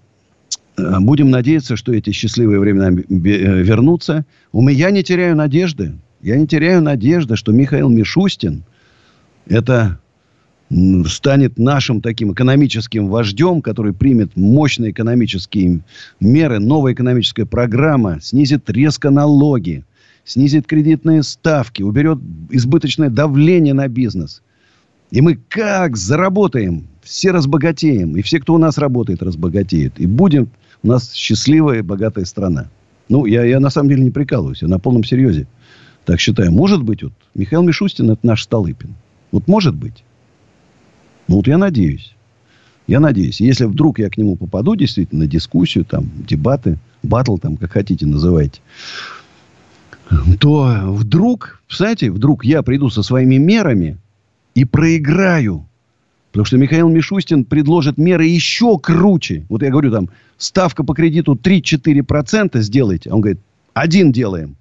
будем надеяться, что эти счастливые времена э, вернутся. У меня не теряю надежды. Я не теряю надежды, что Михаил Мишустин это станет нашим таким экономическим вождем, который примет мощные экономические меры, новая экономическая программа, снизит резко налоги, снизит кредитные ставки, уберет избыточное давление на бизнес. И мы как заработаем, все разбогатеем. И все, кто у нас работает, разбогатеют. И будем у нас счастливая и богатая страна. Ну, я, я на самом деле не прикалываюсь. Я на полном серьезе так считаю. Может быть, вот Михаил Мишустин это наш Столыпин. Вот может быть. Ну, вот я надеюсь. Я надеюсь. Если вдруг я к нему попаду, действительно, на дискуссию, там, дебаты, батл, там, как хотите, называйте, то вдруг, знаете, вдруг я приду со своими мерами и проиграю. Потому что Михаил Мишустин предложит меры еще круче. Вот я говорю, там, ставка по кредиту 3-4% сделайте. А он говорит, один делаем.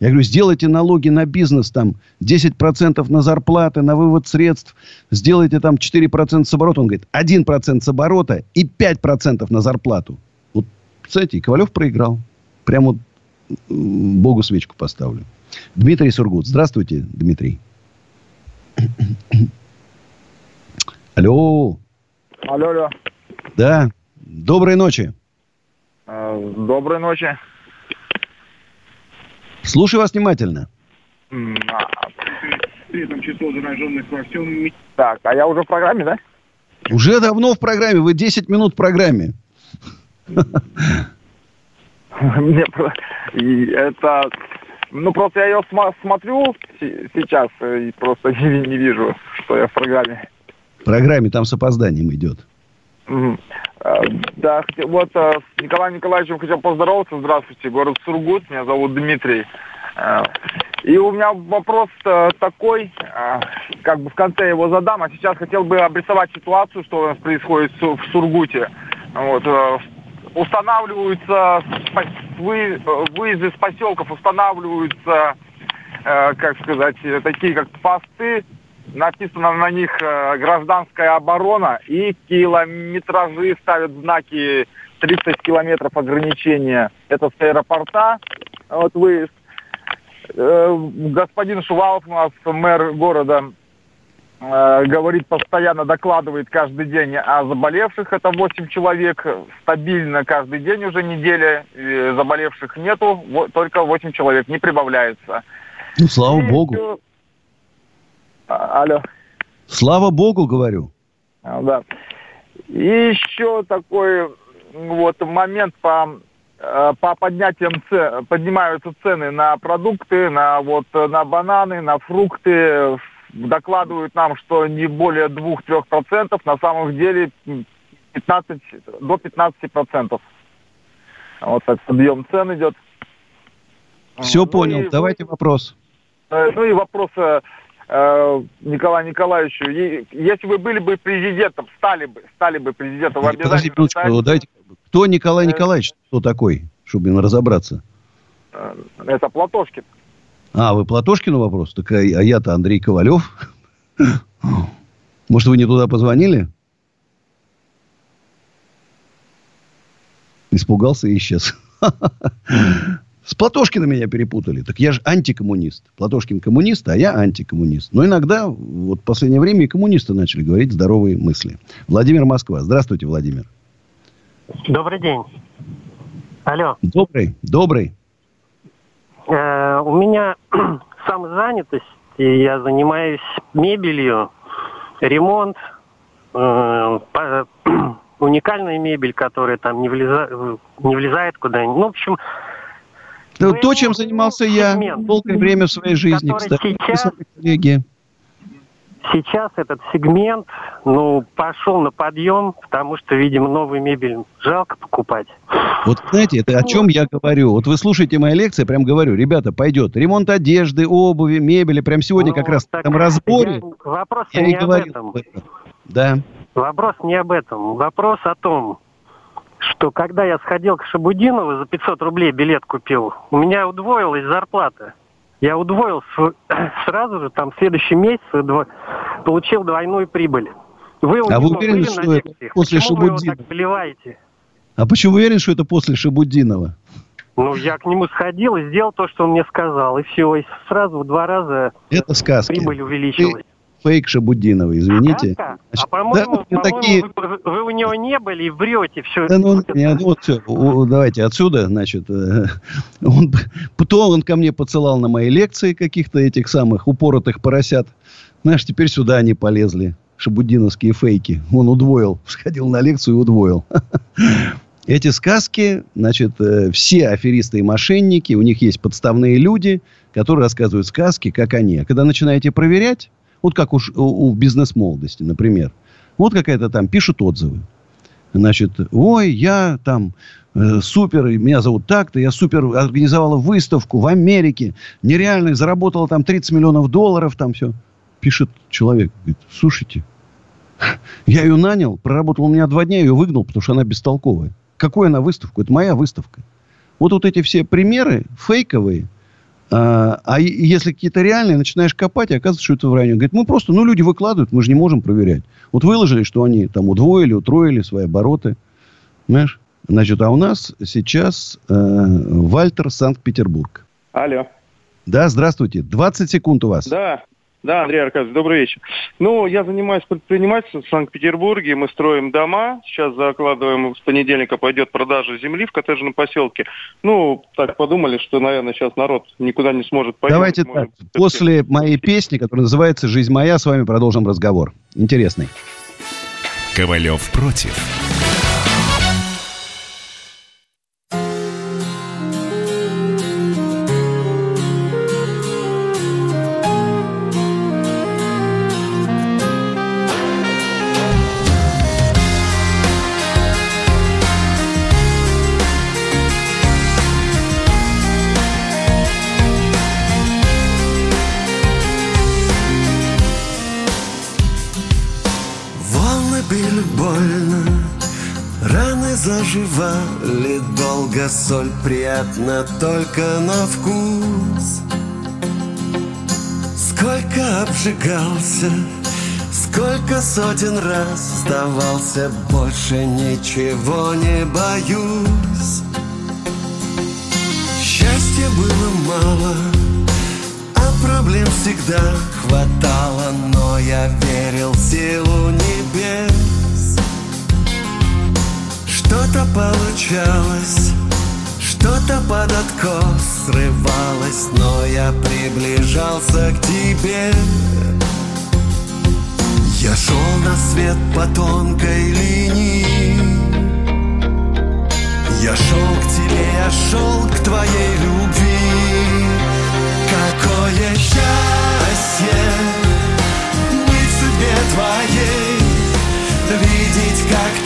Я говорю, сделайте налоги на бизнес, там, 10% на зарплаты, на вывод средств. Сделайте там 4% с оборота. Он говорит, 1% с оборота и 5% на зарплату. Вот, кстати, Ковалев проиграл. Прямо вот, Богу свечку поставлю. Дмитрий Сургут. Здравствуйте, Дмитрий. Алло. Алло, алло. Да. Доброй ночи. Э, Доброй ночи. Слушаю вас внимательно. А. Так, а я уже в программе, да? Уже давно в программе. Вы 10 минут в программе. Мне это... Ну, просто я ее смотрю се- сейчас и просто не вижу, что я в программе. Программе там с опозданием идет. Э, Да, вот э, с Николаем Николаевичем хотел поздороваться. Здравствуйте, город Сургут, меня зовут Дмитрий. Э, И у меня вопрос такой, как бы в конце его задам, а сейчас хотел бы обрисовать ситуацию, что у нас происходит в Су- в Сургуте. Вот, устанавливаются э, выезды с поселков, устанавливаются, э, как сказать, э, такие как посты, написано на них э, гражданская оборона и километражи ставят знаки 30 километров ограничения. Это с аэропорта, вот выезд. Э, господин Шувалов у нас, мэр города, э, говорит постоянно, докладывает каждый день о заболевших. Это 8 человек. Стабильно каждый день уже неделя. заболевших нету. Только 8 человек. Не прибавляется. Ну, слава И богу. А, Алло. Слава богу, говорю. А, Да. И еще такой вот момент по э, по поднятиям ц- поднимаются цены на продукты, на вот э, на бананы, на фрукты. Докладывают нам, что не более 2-3 процентов, на самом деле м, 15 до 15 процентов. Вот так подъем цен идет. Все Ну понял. и- Давайте вопрос. Э, Ну и вопрос Николаю Николаевичу. Если вы были бы президентом, стали бы, стали бы президентом, вы Подожди минуточку. станете- Давайте. Кто Николай Николаевич? Кто такой? Чтобы разобраться. Э, Это Платошкин. А, вы Платошкину вопрос? Так а, а я-то Андрей Ковалев. Может, вы не туда позвонили? Испугался и исчез. С Платошкиным меня перепутали. Так я же антикоммунист. Платошкин коммунист, а я антикоммунист. Но иногда, вот в последнее время и коммунисты начали говорить здоровые мысли. Владимир Москва. Здравствуйте, Владимир. Добрый день. Алло. Добрый, добрый. Э, у меня самозанятость, и я занимаюсь мебелью, ремонт, э, по- уникальная мебель, которая там не, влеза- не влезает куда-нибудь. Ну, в общем, Ну, то, чем занимался я долгое время в своей жизни, кстати. сейчас- коллеги. сейчас этот сегмент, ну, пошел на подъем, потому что, видимо, новую мебель жалко покупать. Вот знаете, это о чем я говорю. Вот вы слушаете мои лекции, прям говорю, ребята, пойдет ремонт одежды, обуви, мебели. Прям сегодня как раз в этом разборе Я- вопрос я не об этом. этом. Да. Вопрос не об этом. Вопрос о том, что когда я сходил к Шабудинову, за 500 рублей билет купил, у меня удвоилась зарплата. Я удвоил сразу же, там, в следующем месяце дво- получил двойную прибыль. Вы А вы уверены, что это после Почему вы его Шабудинова? так поливаете? А почему вы уверены, что это после Шабудинова? Ну, я к нему сходил и сделал то, что он мне сказал. И все, и сразу в два раза Это сказки. прибыль увеличилась. Фейк Шабудинова, извините. Значит, а по-моему, да, по-моему, такие... вы, вы у него не были и врете все. Да ну, не, ну вот все, давайте отсюда, значит, э, он, то он ко мне подсылал на мои лекции каких-то этих самых упоротых поросят. Знаешь, теперь сюда они полезли, шабудиновские фейки. Он удвоил, сходил на лекцию и удвоил. Эти сказки, значит, э, все аферисты и мошенники, у них есть подставные люди, которые рассказывают сказки, как они. А когда начинаете проверять, вот как уж у, у бизнес-молодости, например, вот какая-то там пишут отзывы. Значит, ой, я там э, супер, меня зовут так-то, я супер организовала выставку в Америке, нереально, заработала там 30 миллионов долларов, там все. Пишет человек, говорит, слушайте, я ее нанял, проработал у меня два дня, ее выгнал, потому что она бестолковая. Какую она выставку? Это моя выставка. Вот, вот эти все примеры фейковые, а, а если какие-то реальные, начинаешь копать, и оказывается, что это вранье. Говорит, мы просто, ну, люди выкладывают, мы же не можем проверять. Вот выложили, что они там удвоили, утроили свои обороты. Знаешь? Значит, а у нас сейчас э, Вальтер, Санкт-Петербург. Алло. Да, здравствуйте. 20 секунд у вас. Да, да, Андрей Аркадьевич, добрый вечер. Ну, я занимаюсь предпринимательством в Санкт-Петербурге. Мы строим дома. Сейчас закладываем, с понедельника пойдет продажа земли в коттеджном поселке. Ну, так подумали, что, наверное, сейчас народ никуда не сможет поехать. Давайте может, так. После моей песни, которая называется «Жизнь моя», с вами продолжим разговор. Интересный. Ковалев против. Соль приятна только на вкус. Сколько обжигался, сколько сотен раз сдавался, больше ничего не боюсь. Счастья было мало, а проблем всегда хватало, но я верил в силу небес. Что-то получалось, что-то под откос срывалось, но я приближался к тебе. Я шел на свет по тонкой линии. Я шел к тебе, я шел к твоей любви. Какое счастье быть в судьбе твоей. Видеть, как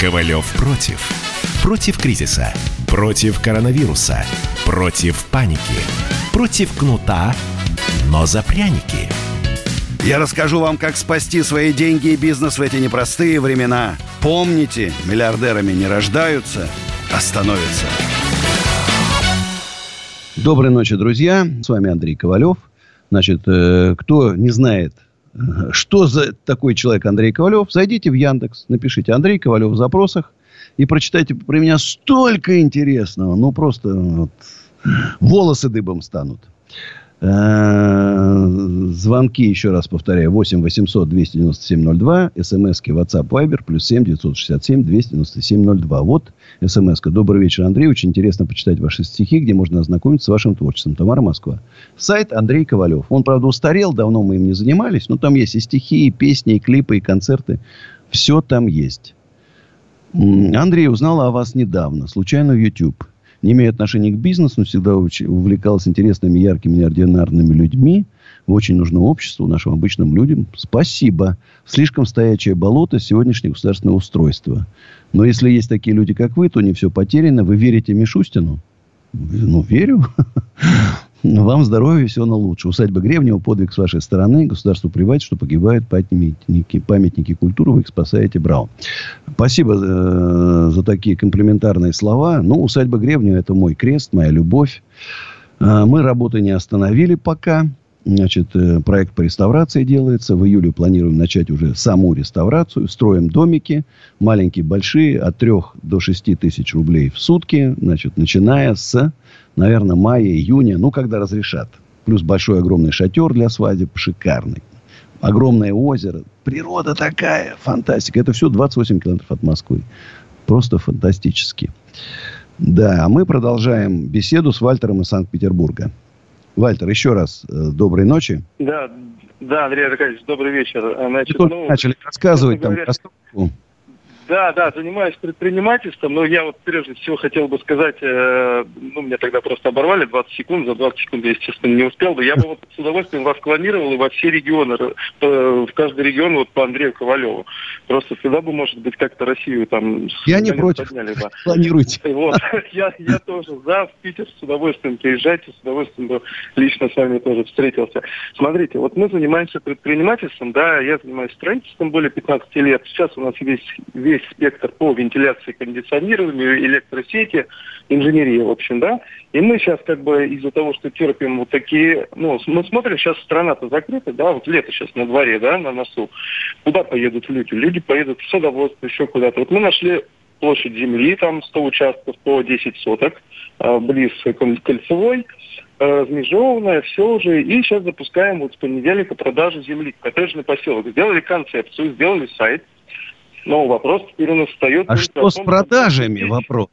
«Ковалев против». Против кризиса, против коронавируса, против паники, против кнута, но за пряники. Я расскажу вам, как спасти свои деньги и бизнес в эти непростые времена. Помните, миллиардерами не рождаются, а становятся. Доброй ночи, друзья. С вами Андрей Ковалев. Значит, э, кто не знает, что за такой человек Андрей Ковалев, зайдите в Яндекс, напишите Андрей Ковалев в запросах и прочитайте про меня столько интересного. Ну, просто вот, волосы дыбом станут. Э, Звонки, еще раз повторяю, 8 800 297 02. СМСки WhatsApp Viber плюс 7 967 297 02. Вот смс-ка. Добрый вечер, Андрей. Очень интересно почитать ваши стихи, где можно ознакомиться с вашим творчеством. Тамара Москва. Сайт Андрей Ковалев. Он, правда, устарел, давно мы им не занимались, но там есть и стихи, и песни, и клипы, и концерты. Все там есть. Андрей узнала о вас недавно, случайно в YouTube. Не имея отношения к бизнесу, но всегда увлекалась интересными, яркими, неординарными людьми. Очень нужны обществу, нашим обычным людям. Спасибо. Слишком стоячее болото сегодняшнее государственное устройство. Но если есть такие люди, как вы, то не все потеряно. Вы верите Мишустину? Ну, верю. Вам здоровья, всего на лучше. Усадьба Гребнева, подвиг с вашей стороны. Государству плевать, что погибают памятники, памятники культуры. Вы их спасаете, браво. Спасибо э, за такие комплиментарные слова. Ну, усадьба Гребнева – это мой крест, моя любовь. Э, мы работы не остановили пока. Значит, э, проект по реставрации делается. В июле планируем начать уже саму реставрацию. Строим домики, маленькие, большие, от 3 до 6 тысяч рублей в сутки. Значит, начиная с, наверное, мая, июня, ну, когда разрешат. Плюс большой огромный шатер для свадеб, шикарный. Огромное озеро. Природа такая, фантастика. Это все 28 километров от Москвы. Просто фантастически. Да, а мы продолжаем беседу с Вальтером из Санкт-Петербурга. Вальтер, еще раз э, доброй ночи. Да, да, Андрей Аркадьевич, добрый вечер. Значит, ну, начали рассказывать там говоря, да, да, занимаюсь предпринимательством, но я вот прежде всего хотел бы сказать, э, ну, меня тогда просто оборвали 20 секунд, за 20 секунд я, естественно, не успел бы. Я бы вот с удовольствием вас клонировал и во все регионы, э, в каждый регион вот по Андрею Ковалеву. Просто всегда бы, может быть, как-то Россию там... Я не против, подняли бы. планируйте. Вот, я, я тоже за, в Питер с удовольствием приезжайте, с удовольствием бы лично с вами тоже встретился. Смотрите, вот мы занимаемся предпринимательством, да, я занимаюсь строительством более 15 лет. Сейчас у нас весь, весь весь спектр по вентиляции, кондиционированию, электросети, инженерии, в общем, да. И мы сейчас как бы из-за того, что терпим вот такие, ну, мы смотрим, сейчас страна-то закрыта, да, вот лето сейчас на дворе, да, на носу. Куда поедут люди? Люди поедут в садоводство, еще куда-то. Вот мы нашли площадь земли, там 100 участков по 10 соток, а, близ кольцевой, а, размежеванная, все уже. И сейчас запускаем вот с понедельника продажу земли. Коттеджный поселок. Сделали концепцию, сделали сайт – но вопрос теперь у нас встает... А что том, с продажами вопрос?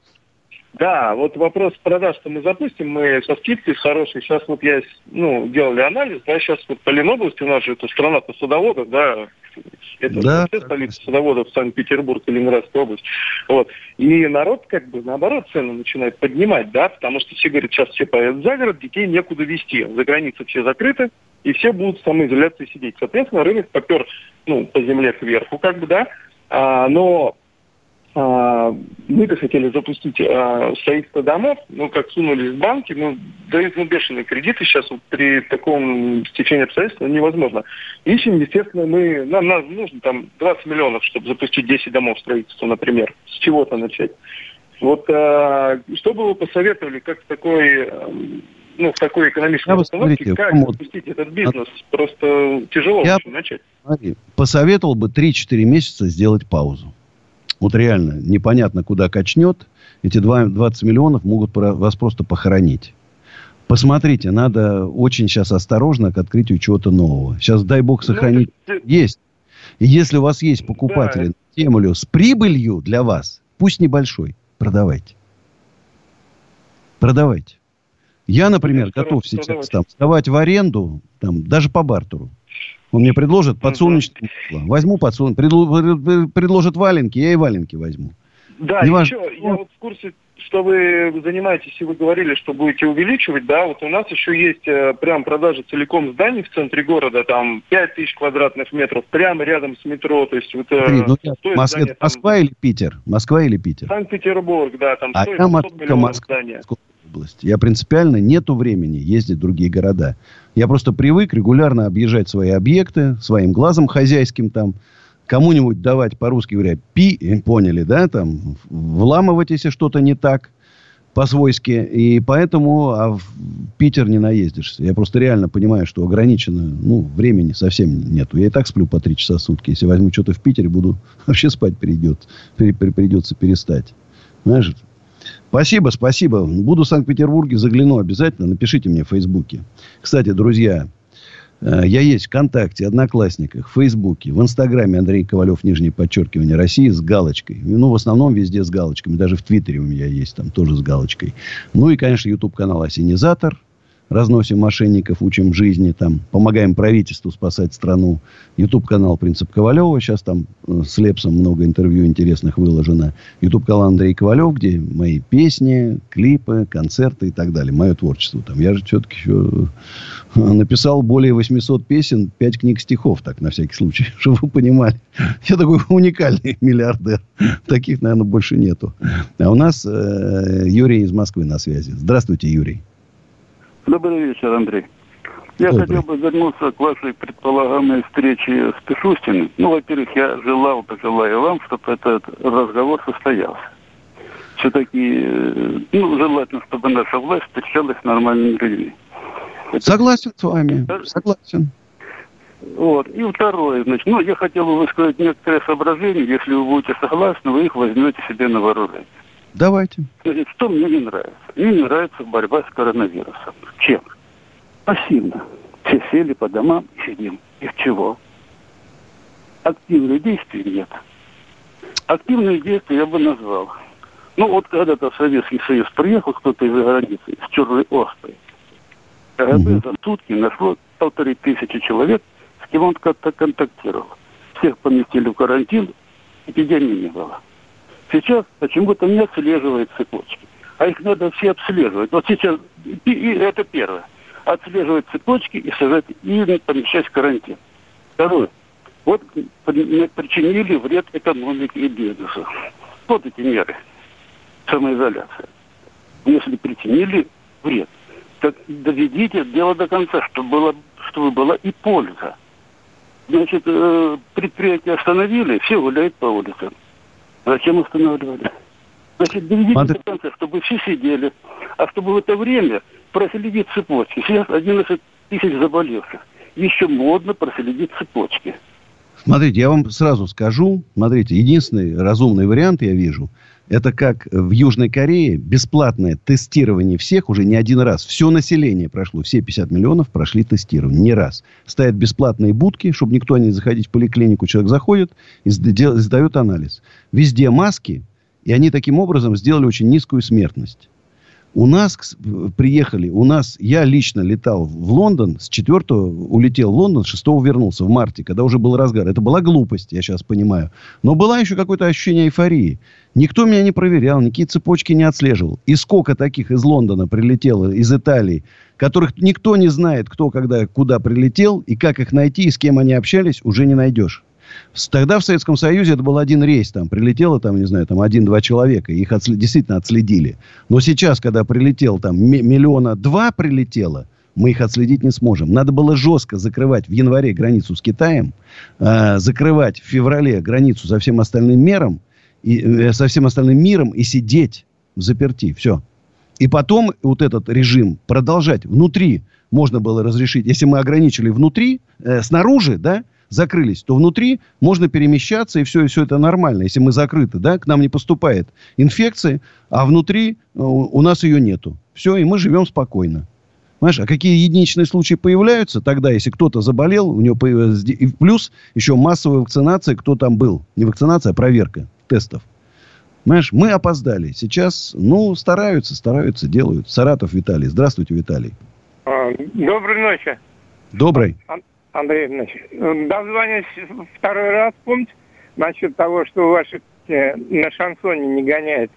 Да, вот вопрос продаж, что мы запустим, мы со скидкой с хорошей. Сейчас вот я, ну, делали анализ, да, сейчас вот по Ленобласти у нас же это страна-то садоводов, да, это да. столица садоводов Санкт-Петербург и Ленинградская область. Вот. И народ как бы наоборот цены начинает поднимать, да, потому что все говорят, сейчас все поедут за город, детей некуда везти. За границей все закрыты, и все будут в самоизоляции сидеть. Соответственно, рынок попер, ну, по земле кверху, как бы, да, но а, мы-то хотели запустить а, строительство домов, но как сунулись в банки, ну, дают ну, бешеные кредиты сейчас вот, при таком стечении обстоятельств невозможно. Ищем, естественно, мы, нам, нам нужно там 20 миллионов, чтобы запустить 10 домов строительства, например, с чего-то начать. Вот а, что бы вы посоветовали, как такой, ну, в такой экономической Я обстановке, как вот, запустить этот бизнес? Просто тяжело я, начать. Смотри, посоветовал бы 3-4 месяца сделать паузу. Вот реально, непонятно, куда качнет. Эти 20 миллионов могут вас просто похоронить. Посмотрите, надо очень сейчас осторожно к открытию чего-то нового. Сейчас, дай бог, ну, сохранить. Ну, есть. И если у вас есть покупатели да. землю с прибылью для вас, пусть небольшой, продавайте. Продавайте. Я, например, готов сейчас там сдавать в аренду, там, даже по бартеру. Он мне предложит подсолнечное масло. Возьму подсолнечное. Предло... Предложит валенки, я и валенки возьму. Да, Не еще, я вот в курсе, что вы занимаетесь, и вы говорили, что будете увеличивать, да, вот у нас еще есть э, прям продажи целиком зданий в центре города, там 5 тысяч квадратных метров, прямо рядом с метро, то есть вот... Э, ну, Москва, здание, Москва там, или Питер? Москва или Питер? Санкт-Петербург, да, там а стоит там 500 миллионов Москва, здания область. Я принципиально нету времени ездить в другие города. Я просто привык регулярно объезжать свои объекты, своим глазом хозяйским там, кому-нибудь давать по-русски говоря, пи, поняли, да, там, вламывать, если что-то не так, по-свойски. И поэтому а в Питер не наездишься. Я просто реально понимаю, что ограничено, ну, времени совсем нету. Я и так сплю по три часа в сутки. Если возьму что-то в Питере, буду вообще спать придет, придется перестать. Знаешь, Спасибо, спасибо. Буду в Санкт-Петербурге, загляну обязательно. Напишите мне в Фейсбуке. Кстати, друзья, э, я есть ВКонтакте, Одноклассниках, в Фейсбуке, в Инстаграме Андрей Ковалев, нижнее подчеркивание, России с галочкой. Ну, в основном везде с галочками. Даже в Твиттере у меня есть там тоже с галочкой. Ну и, конечно, YouTube-канал «Осенизатор» разносим мошенников, учим жизни, там, помогаем правительству спасать страну. Ютуб-канал «Принцип Ковалева», сейчас там э, с Лепсом много интервью интересных выложено. Ютуб-канал Андрей Ковалев, где мои песни, клипы, концерты и так далее. Мое творчество там. Я же все-таки еще э, написал более 800 песен, 5 книг стихов, так, на всякий случай, чтобы вы понимали. Я такой уникальный миллиардер. Таких, наверное, больше нету. А у нас э, Юрий из Москвы на связи. Здравствуйте, Юрий. Добрый вечер, Андрей. Я Добрый. хотел бы вернуться к вашей предполагаемой встрече с Пишустиным. Ну, во-первых, я желал, пожелаю вам, чтобы этот разговор состоялся. Все-таки, э, ну, желательно, чтобы наша власть встречалась с нормальными людьми. Согласен с вами, согласен. Вот. И второе, значит, ну, я хотел бы высказать некоторые соображения, если вы будете согласны, вы их возьмете себе на вооружение. Давайте. Что мне не нравится? Мне не нравится борьба с коронавирусом. Чем? Пассивно. Все сели по домам и сидим. Из чего? Активных действий нет. Активные действия я бы назвал. Ну, вот когда-то в Советский Союз приехал кто-то из-за границы с чужой оспой. КГБ за сутки нашло полторы тысячи человек, с кем он как-то контактировал. Всех поместили в карантин, эпидемии не было. Сейчас почему-то не отслеживают цепочки. А их надо все обслеживать. Вот сейчас, и, и это первое. Отслеживать цепочки и сажать, и помещать в карантин. Второе. Вот причинили вред экономике и бизнесу. Вот эти меры. Самоизоляция. Если причинили вред, так доведите дело до конца, чтобы, было, чтобы была и польза. Значит, э, предприятие остановили, все гуляют по улицам. Зачем останавливали? Значит, доведите Смотри. до конца, чтобы все сидели, а чтобы в это время проследить цепочки. Сейчас 11 тысяч заболевших. Еще модно проследить цепочки. Смотрите, я вам сразу скажу. Смотрите, единственный разумный вариант я вижу – это как в Южной Корее бесплатное тестирование всех уже не один раз. Все население прошло, все 50 миллионов прошли тестирование. Не раз. Стоят бесплатные будки, чтобы никто не заходить в поликлинику. Человек заходит и сдает анализ. Везде маски, и они таким образом сделали очень низкую смертность. У нас приехали, у нас, я лично летал в Лондон, с 4 улетел в Лондон, с 6 вернулся в марте, когда уже был разгар. Это была глупость, я сейчас понимаю. Но было еще какое-то ощущение эйфории. Никто меня не проверял, никакие цепочки не отслеживал. И сколько таких из Лондона прилетело, из Италии, которых никто не знает, кто когда куда прилетел, и как их найти, и с кем они общались, уже не найдешь. Тогда в Советском Союзе это был один рейс. Там прилетело, там, не знаю, там один-два человека. Их отслед... действительно отследили. Но сейчас, когда прилетел, там миллиона два прилетело, мы их отследить не сможем. Надо было жестко закрывать в январе границу с Китаем, э, закрывать в феврале границу со всем остальным миром, и, э, со всем остальным миром и сидеть в заперти. Все. И потом вот этот режим продолжать внутри можно было разрешить. Если мы ограничили внутри, э, снаружи, да, закрылись, то внутри можно перемещаться, и все, и все это нормально. Если мы закрыты, да, к нам не поступает инфекция, а внутри э, у, у нас ее нету. Все, и мы живем спокойно. Понимаешь, а какие единичные случаи появляются тогда, если кто-то заболел, у него появилась... И плюс еще массовая вакцинация, кто там был. Не вакцинация, а проверка тестов. Понимаешь, мы опоздали. Сейчас, ну, стараются, стараются, делают. Саратов Виталий. Здравствуйте, Виталий. А, доброй ночи. Добрый. Андрей Иванович, дозвонюсь второй раз, помните, насчет того, что ваши э, на шансоне не гоняют.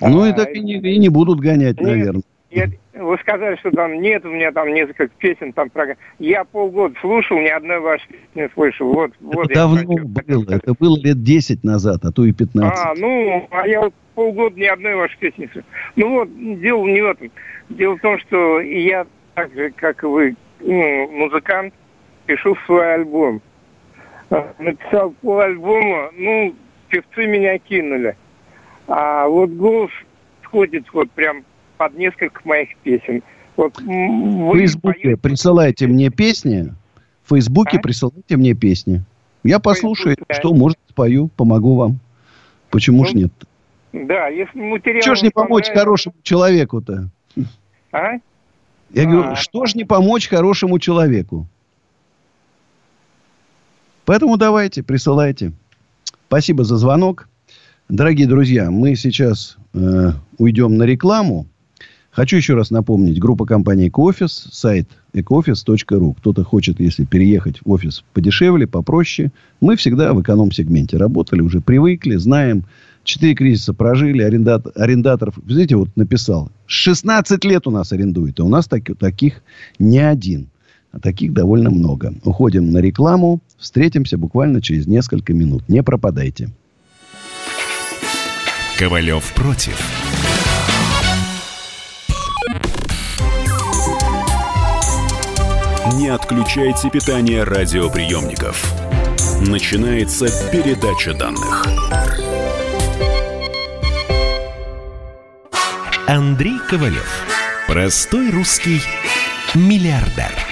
Ну, а, и так и не, и не будут гонять, нет, наверное. Нет, вы сказали, что там нет, у меня там несколько песен там про... Я полгода слушал, ни одной вашей не слышал. Вот, это вот давно хочу, было, это было лет 10 назад, а то и 15. А, ну, а я вот полгода ни одной вашей песни не слышал. Ну вот, дело не в этом. Дело в том, что я так же, как и вы, ну, музыкант, пишу свой альбом. А, написал пол альбома, ну, певцы меня кинули. А вот голос сходит вот прям под несколько моих песен. Вот, в Фейсбуке поете... присылайте мне песни. В Фейсбуке а? присылайте мне песни. Я послушаю, Фейсбуке, что, может, спою, помогу вам. Почему ну, ж нет? Да, если материал... Чего ж не помочь хорошему человеку-то? А? Я а, говорю, что ж не помочь хорошему человеку? Поэтому давайте, присылайте. Спасибо за звонок. Дорогие друзья, мы сейчас э, уйдем на рекламу. Хочу еще раз напомнить, группа компании «Экоофис», сайт ecooffice.ru. Кто-то хочет, если переехать в офис подешевле, попроще. Мы всегда в эконом-сегменте работали, уже привыкли, знаем. Четыре кризиса прожили, арендат, арендаторов, знаете, вот написал, 16 лет у нас арендует, а у нас так, таких не один. А таких довольно много. Уходим на рекламу. Встретимся буквально через несколько минут. Не пропадайте. Ковалев против. Не отключайте питание радиоприемников. Начинается передача данных. Андрей Ковалев. Простой русский Миллиардер.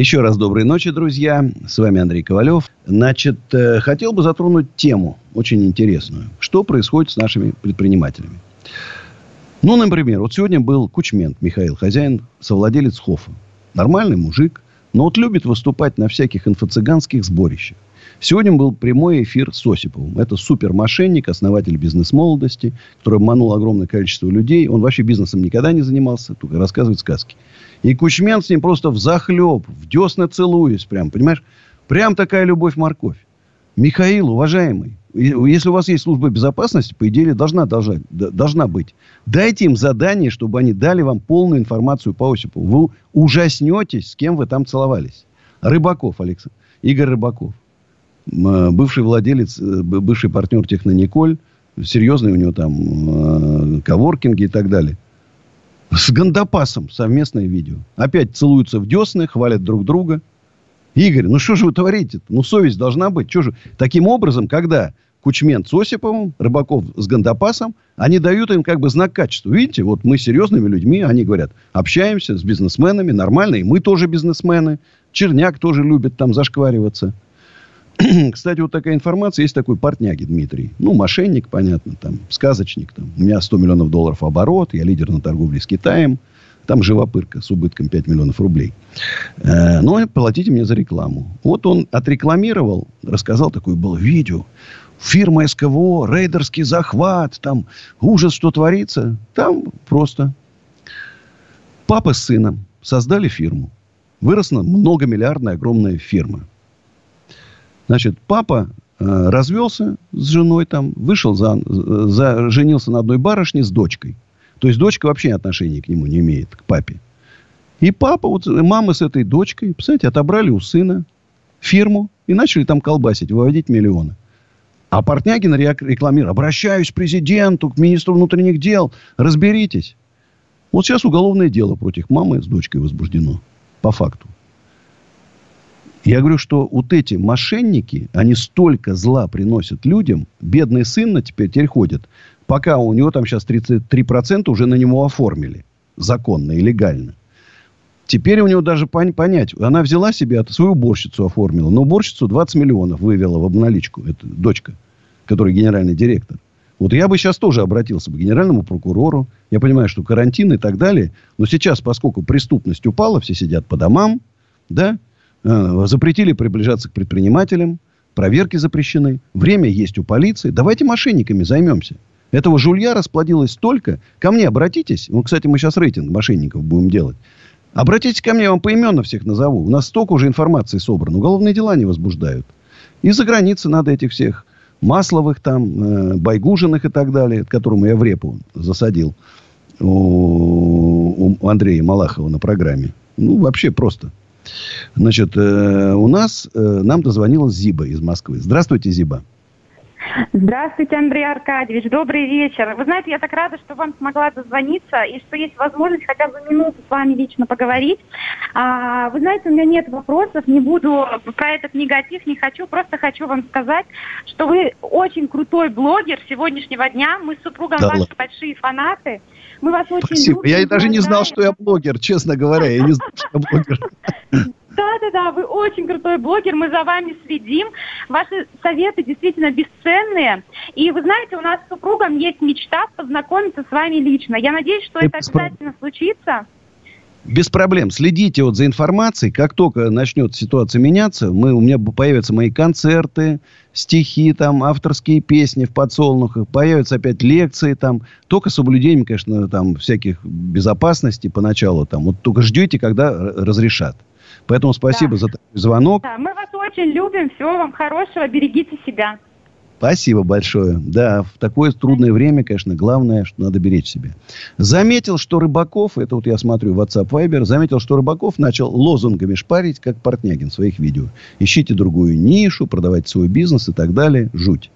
Еще раз доброй ночи, друзья. С вами Андрей Ковалев. Значит, э, хотел бы затронуть тему очень интересную. Что происходит с нашими предпринимателями? Ну, например, вот сегодня был Кучмент Михаил, хозяин, совладелец Хофа. Нормальный мужик, но вот любит выступать на всяких инфо-цыганских сборищах. Сегодня был прямой эфир с Осиповым. Это супермошенник, основатель бизнес-молодости, который обманул огромное количество людей. Он вообще бизнесом никогда не занимался, только рассказывает сказки. И Кучмен с ним просто в захлеб, в десны целуясь прям, понимаешь? Прям такая любовь-морковь. Михаил, уважаемый, если у вас есть служба безопасности, по идее, должна, должна, должна быть. Дайте им задание, чтобы они дали вам полную информацию по Осипову. Вы ужаснетесь, с кем вы там целовались. Рыбаков, Александр. Игорь Рыбаков. Бывший владелец, э, бывший партнер Технониколь. Серьезный у него там э, коворкинги и так далее. С Гандапасом совместное видео. Опять целуются в десны, хвалят друг друга. Игорь, ну что же вы творите -то? Ну, совесть должна быть. Что же? Таким образом, когда Кучмент с Осиповым, Рыбаков с Гандапасом, они дают им как бы знак качества. Видите, вот мы серьезными людьми, они говорят, общаемся с бизнесменами, нормально, и мы тоже бизнесмены. Черняк тоже любит там зашквариваться. Кстати, вот такая информация. Есть такой партняги Дмитрий. Ну, мошенник, понятно, там, сказочник. Там. У меня 100 миллионов долларов оборот, я лидер на торговле с Китаем. Там живопырка с убытком 5 миллионов рублей. Э, но платите мне за рекламу. Вот он отрекламировал, рассказал, такое было видео. Фирма СКВО, рейдерский захват, там ужас, что творится. Там просто папа с сыном создали фирму. Выросла многомиллиардная огромная фирма. Значит, папа э, развелся с женой там, вышел за, за, женился на одной барышне с дочкой. То есть дочка вообще отношения к нему не имеет, к папе. И папа, вот мама с этой дочкой, представляете, отобрали у сына фирму и начали там колбасить, выводить миллионы. А Портнягин рекламирует, обращаюсь к президенту, к министру внутренних дел, разберитесь. Вот сейчас уголовное дело против мамы с дочкой возбуждено, по факту. Я говорю, что вот эти мошенники, они столько зла приносят людям. Бедный сын на теперь, теперь ходит. Пока у него там сейчас 33% уже на него оформили. Законно и легально. Теперь у него даже понять. Она взяла себе, свою уборщицу оформила. Но уборщицу 20 миллионов вывела в обналичку. Это дочка, которая генеральный директор. Вот я бы сейчас тоже обратился бы к генеральному прокурору. Я понимаю, что карантин и так далее. Но сейчас, поскольку преступность упала, все сидят по домам, да, запретили приближаться к предпринимателям. Проверки запрещены. Время есть у полиции. Давайте мошенниками займемся. Этого жулья расплодилось столько. Ко мне обратитесь. Ну, кстати, мы сейчас рейтинг мошенников будем делать. Обратитесь ко мне, я вам поименно всех назову. У нас столько уже информации собрано. Уголовные дела не возбуждают. И за границы надо этих всех Масловых там, э, Байгужиных и так далее, которому я в репу засадил у, у Андрея Малахова на программе. Ну, вообще просто. Значит, э, у нас, э, нам дозвонилась Зиба из Москвы. Здравствуйте, Зиба. Здравствуйте, Андрей Аркадьевич. Добрый вечер. Вы знаете, я так рада, что вам смогла дозвониться и что есть возможность хотя бы минуту с вами лично поговорить. А, вы знаете, у меня нет вопросов, не буду про этот негатив, не хочу. Просто хочу вам сказать, что вы очень крутой блогер сегодняшнего дня. Мы с супругом да, ваши большие фанаты. Мы вас очень Спасибо. любим. Я даже не знал, что я блогер, честно говоря. Я не знал, что я блогер. Да-да-да, вы очень крутой блогер, мы за вами следим. Ваши советы действительно бесценные. И вы знаете, у нас с супругом есть мечта познакомиться с вами лично. Я надеюсь, что это обязательно случится. Без проблем. Следите вот за информацией. Как только начнет ситуация меняться, мы, у меня появятся мои концерты, стихи, там, авторские песни в подсолнухах, появятся опять лекции там. Только с соблюдением, конечно, там, всяких безопасности поначалу. Там. Вот только ждете, когда разрешат. Поэтому спасибо да. за звонок. Да, мы вас очень любим. Всего вам хорошего. Берегите себя. Спасибо большое. Да, в такое трудное время, конечно, главное, что надо беречь себя. Заметил, что Рыбаков, это вот я смотрю WhatsApp Viber, заметил, что Рыбаков начал лозунгами шпарить, как Портнягин в своих видео. Ищите другую нишу, продавайте свой бизнес и так далее. Жуть.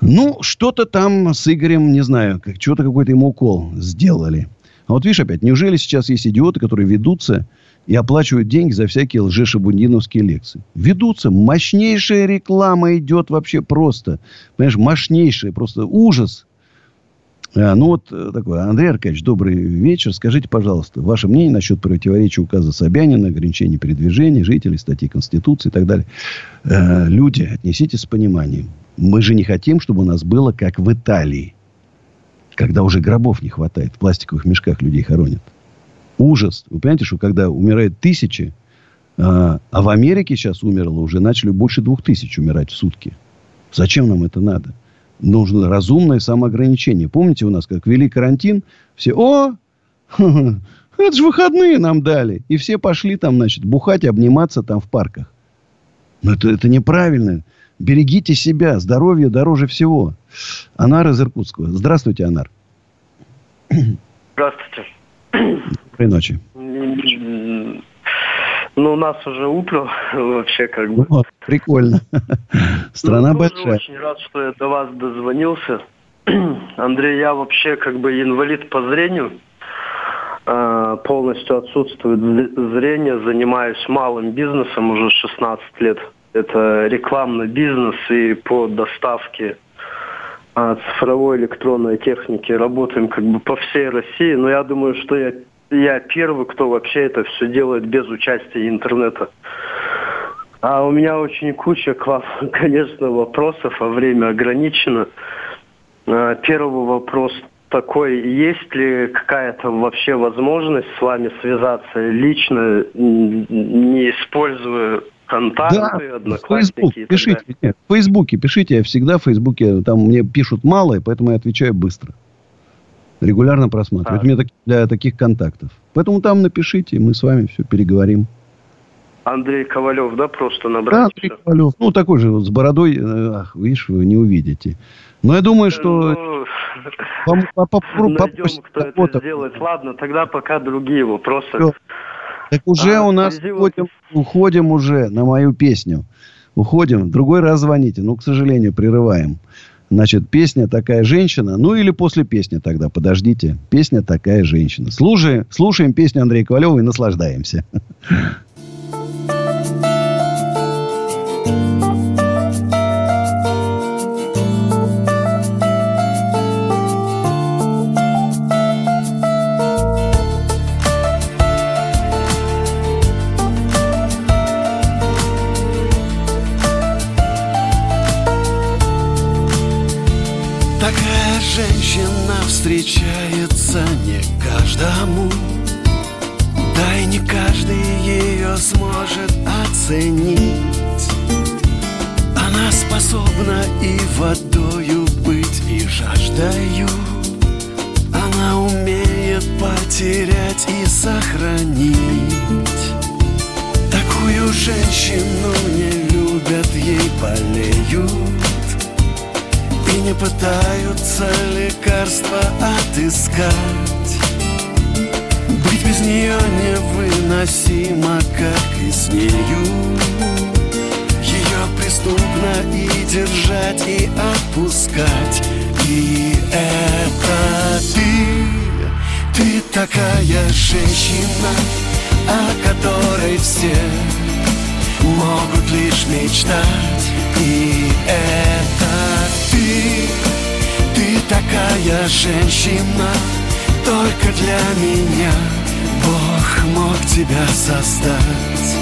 Ну, что-то там с Игорем, не знаю, как, что-то какой-то ему укол сделали. А вот видишь опять, неужели сейчас есть идиоты, которые ведутся и оплачивают деньги за всякие лжешабундиновские лекции. Ведутся. Мощнейшая реклама идет вообще просто. Понимаешь, мощнейшая. Просто ужас. А, ну, вот э, такой. Андрей Аркадьевич, добрый вечер. Скажите, пожалуйста, ваше мнение насчет противоречия указа Собянина, ограничения передвижения жителей, статьи Конституции и так далее. Э, люди, отнеситесь с пониманием. Мы же не хотим, чтобы у нас было как в Италии. Когда уже гробов не хватает. В пластиковых мешках людей хоронят ужас. Вы понимаете, что когда умирает тысячи, а, а в Америке сейчас умерло уже, начали больше двух тысяч умирать в сутки. Зачем нам это надо? Нужно разумное самоограничение. Помните у нас, как ввели карантин, все, о, это же выходные нам дали. И все пошли там, значит, бухать, обниматься там в парках. Но это, это неправильно. Берегите себя. Здоровье дороже всего. Анар из Иркутского. Здравствуйте, Анар. Здравствуйте. Доброй ночи. Ну, у нас уже утро вообще как бы. Вот, прикольно. Страна ну, большая. очень рад, что я до вас дозвонился. Андрей, я вообще как бы инвалид по зрению. А, полностью отсутствует зрение. Занимаюсь малым бизнесом уже 16 лет. Это рекламный бизнес и по доставке а, цифровой электронной техники работаем как бы по всей России, но я думаю, что я, я первый, кто вообще это все делает без участия интернета. А у меня очень куча к вам, конечно, вопросов, а время ограничено. А, первый вопрос такой, есть ли какая-то вообще возможность с вами связаться лично, не используя контакты, да, одноклассники. Facebook, и пишите, нет, в Фейсбуке пишите, я всегда в Фейсбуке, там мне пишут мало, и поэтому я отвечаю быстро. Регулярно просматриваю. А. Мне для таких контактов. Поэтому там напишите, мы с вами все переговорим. Андрей Ковалев, да, просто набрать? Да, Андрей Ковалев. Ну, такой же вот с бородой, э, ах, видишь, вы не увидите. Но я думаю, что... Ну, Найдем, кто это сделает. Ладно, тогда пока другие вопросы. Все. Так уже а, у нас уходим, уходим уже на мою песню. Уходим. Другой раз звоните. Ну, к сожалению, прерываем. Значит, песня «Такая женщина». Ну, или после песни тогда. Подождите. Песня «Такая женщина». Слушаем, слушаем песню Андрея Ковалева и наслаждаемся. Встречается не каждому. Да и не каждый ее сможет оценить. Она способна и водою быть, и жаждою Она умеет потерять и сохранить. Такую женщину не любят, ей болеют и не пытаются лекарства отыскать. Быть без нее невыносимо, как и с нею. Ее преступно и держать, и отпускать И это ты, ты такая женщина О которой все могут лишь мечтать. И это ты, такая женщина Только для меня. Бог мог тебя создать.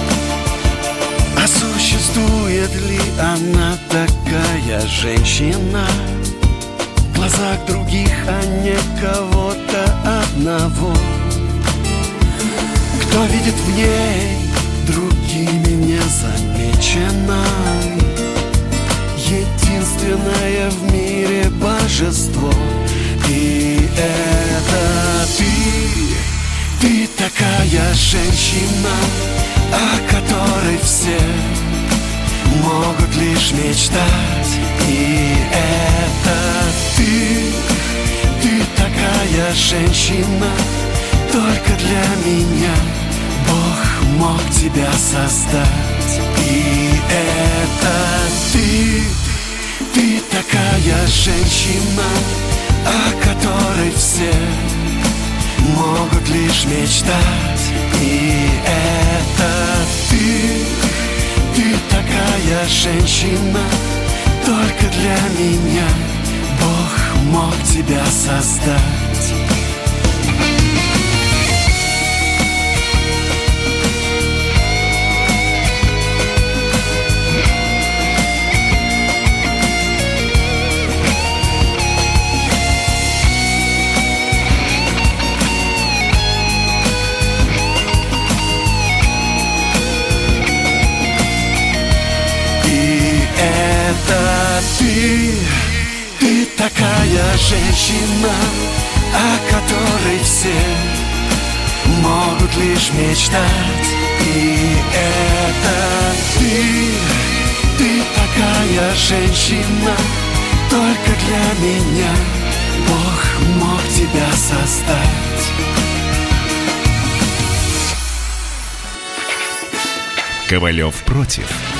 А существует ли она такая женщина? В глазах других, а не кого-то одного. Кто видит в ней другими незамеченной единственное в мире божество. И это ты, ты такая женщина, о которой все могут лишь мечтать. И это ты, ты такая женщина Только для меня Бог мог тебя создать. И это ты, ты такая женщина О которой все могут лишь мечтать. И это ты, ты такая женщина Только для меня Бог мог тебя создать ты, ты такая женщина, о которой все могут лишь мечтать. И это ты, ты такая женщина, только для меня Бог мог тебя создать. Ковалев против.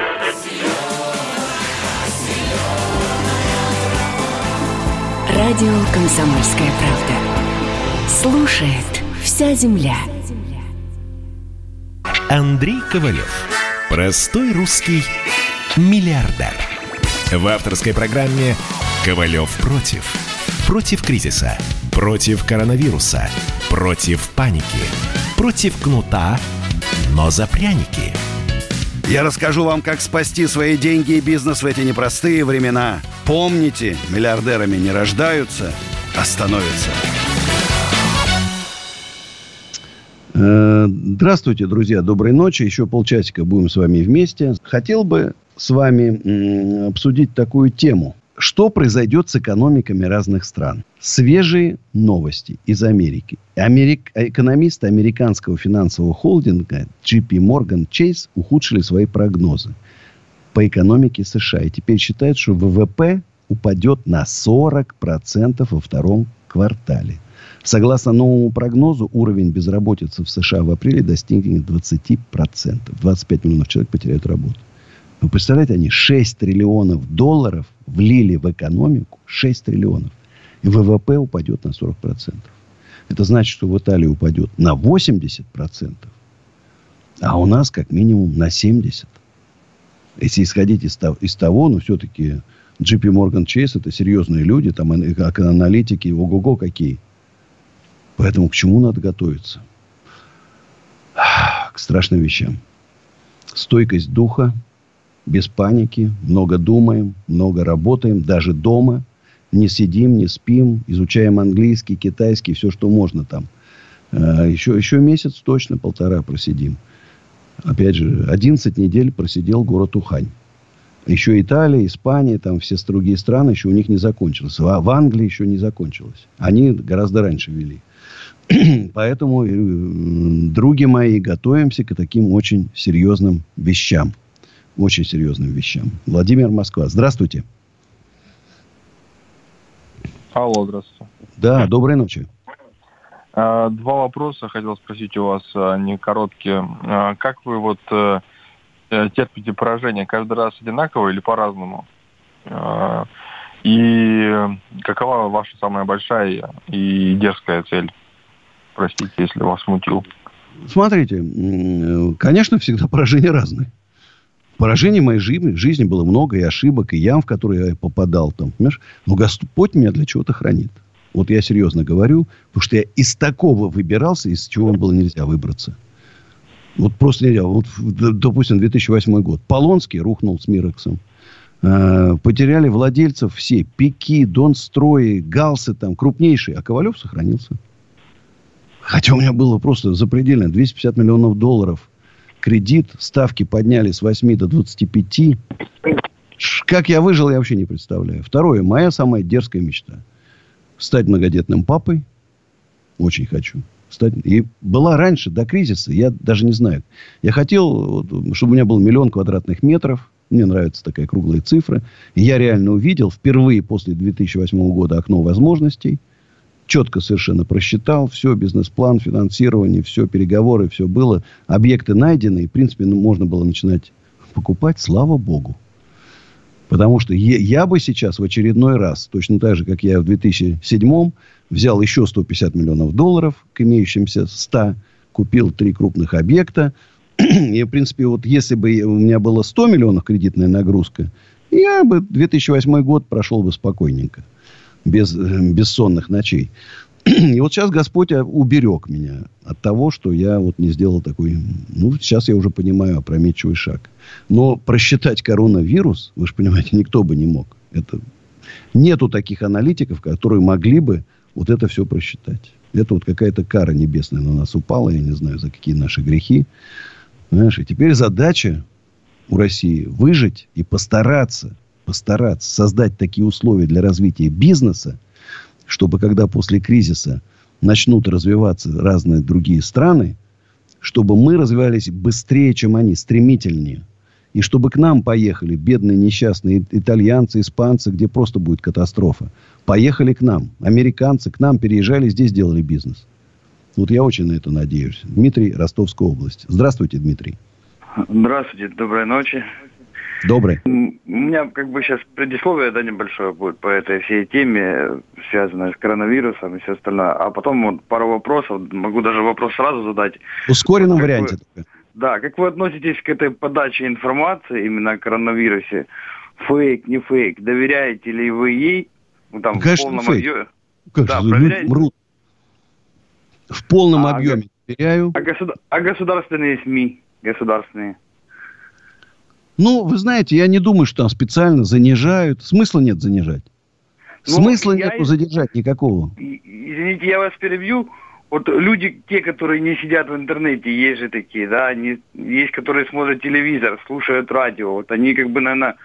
Радио «Комсомольская правда». Слушает вся земля. Андрей Ковалев. Простой русский миллиардер. В авторской программе «Ковалев против». Против кризиса. Против коронавируса. Против паники. Против кнута, но за пряники. Я расскажу вам, как спасти свои деньги и бизнес в эти непростые времена. Помните, миллиардерами не рождаются, а становятся. Э, Здравствуйте, друзья, доброй ночи. Еще полчасика будем с вами вместе. Хотел бы с вами обсудить такую тему. Что произойдет с экономиками разных стран? Свежие новости из Америки. Америк... Экономисты американского финансового холдинга JP Morgan Chase ухудшили свои прогнозы по экономике США. И теперь считают, что ВВП упадет на 40% во втором квартале. Согласно новому прогнозу, уровень безработицы в США в апреле достигнет 20%. 25 миллионов человек потеряют работу. Вы представляете, они 6 триллионов долларов влили в экономику. 6 триллионов. И ВВП упадет на 40%. Это значит, что в Италии упадет на 80%. А у нас как минимум на 70%. Если исходить из из того ну, все-таки JP Morgan Chase это серьезные люди, там как аналитики, ого-го какие. Поэтому к чему надо готовиться? К страшным вещам. Стойкость духа, без паники, много думаем, много работаем, даже дома. Не сидим, не спим, изучаем английский, китайский, все, что можно там. Э, Еще, еще месяц точно, полтора просидим. Опять же, 11 недель просидел город Ухань. Еще Италия, Испания, там все другие страны, еще у них не закончилось. В в Англии еще не закончилось. Они гораздо раньше вели. Поэтому, э, други мои, готовимся к таким очень серьезным вещам. Очень серьезным вещам. Владимир Москва. Здравствуйте. Алло, здравствуйте. Да, доброй ночи. А, Два вопроса хотел спросить у вас, они короткие. А, Как вы вот э, э, терпите поражение каждый раз одинаково или по-разному? И какова ваша самая большая и дерзкая цель? Простите, если вас смутил. Смотрите, конечно, всегда поражения разные. поражений моей жизни, жизни было много, и ошибок, и ям, в которые я попадал. Там, понимаешь? Но Господь меня для чего-то хранит. Вот я серьезно говорю, потому что я из такого выбирался, из чего было нельзя выбраться. Вот просто нельзя. Вот, допустим, 2008 год. Полонский рухнул с Мирексом. Э, потеряли владельцев все. Пики, Донстрои, Галсы там крупнейшие. А Ковалев сохранился. Хотя у меня было просто запредельно. 250 миллионов долларов кредит. Ставки подняли с 8 до 25. Как я выжил, я вообще не представляю. Второе. Моя самая дерзкая мечта. Стать многодетным папой. Очень хочу стать... И была раньше, до кризиса, я даже не знаю. Я хотел, чтобы у меня был миллион квадратных метров. Мне нравится такая круглая цифра. И я реально увидел впервые после 2008 года окно возможностей. Четко совершенно просчитал. Все, бизнес-план, финансирование, все, переговоры, все было. Объекты найдены. И, в принципе, ну, можно было начинать покупать. Слава богу. Потому что я, бы сейчас в очередной раз, точно так же, как я в 2007 взял еще 150 миллионов долларов к имеющимся 100, купил три крупных объекта. И, в принципе, вот если бы у меня было 100 миллионов кредитная нагрузка, я бы 2008 год прошел бы спокойненько, без бессонных ночей. И вот сейчас Господь уберег меня от того, что я вот не сделал такой... Ну, сейчас я уже понимаю опрометчивый шаг. Но просчитать коронавирус, вы же понимаете, никто бы не мог. Это... Нету таких аналитиков, которые могли бы вот это все просчитать. Это вот какая-то кара небесная на нас упала, я не знаю, за какие наши грехи. Знаешь, и теперь задача у России выжить и постараться, постараться создать такие условия для развития бизнеса, чтобы когда после кризиса начнут развиваться разные другие страны, чтобы мы развивались быстрее, чем они, стремительнее. И чтобы к нам поехали бедные несчастные итальянцы, испанцы, где просто будет катастрофа. Поехали к нам. Американцы к нам переезжали, здесь делали бизнес. Вот я очень на это надеюсь. Дмитрий, Ростовская область. Здравствуйте, Дмитрий. Здравствуйте, доброй ночи. Добрый. У меня как бы сейчас предисловие да, небольшое будет по этой всей теме, связанной с коронавирусом и все остальное. А потом вот пару вопросов, могу даже вопрос сразу задать. В ускоренном вот варианте. Вы, да, как вы относитесь к этой подаче информации именно о коронавирусе? Фейк, не фейк. Доверяете ли вы ей? Ну, там, Конечно, в полном фейк. объеме? Как да, же, мрут. В полном а, объеме доверяю. А, государ... а государственные СМИ? Государственные? Ну, вы знаете, я не думаю, что там специально занижают. Смысла нет занижать. Ну, Смысла я... нету задержать никакого. Извините, я вас перебью. Вот люди, те, которые не сидят в интернете, есть же такие, да, они, есть, которые смотрят телевизор, слушают радио. Вот они как бы, наверное,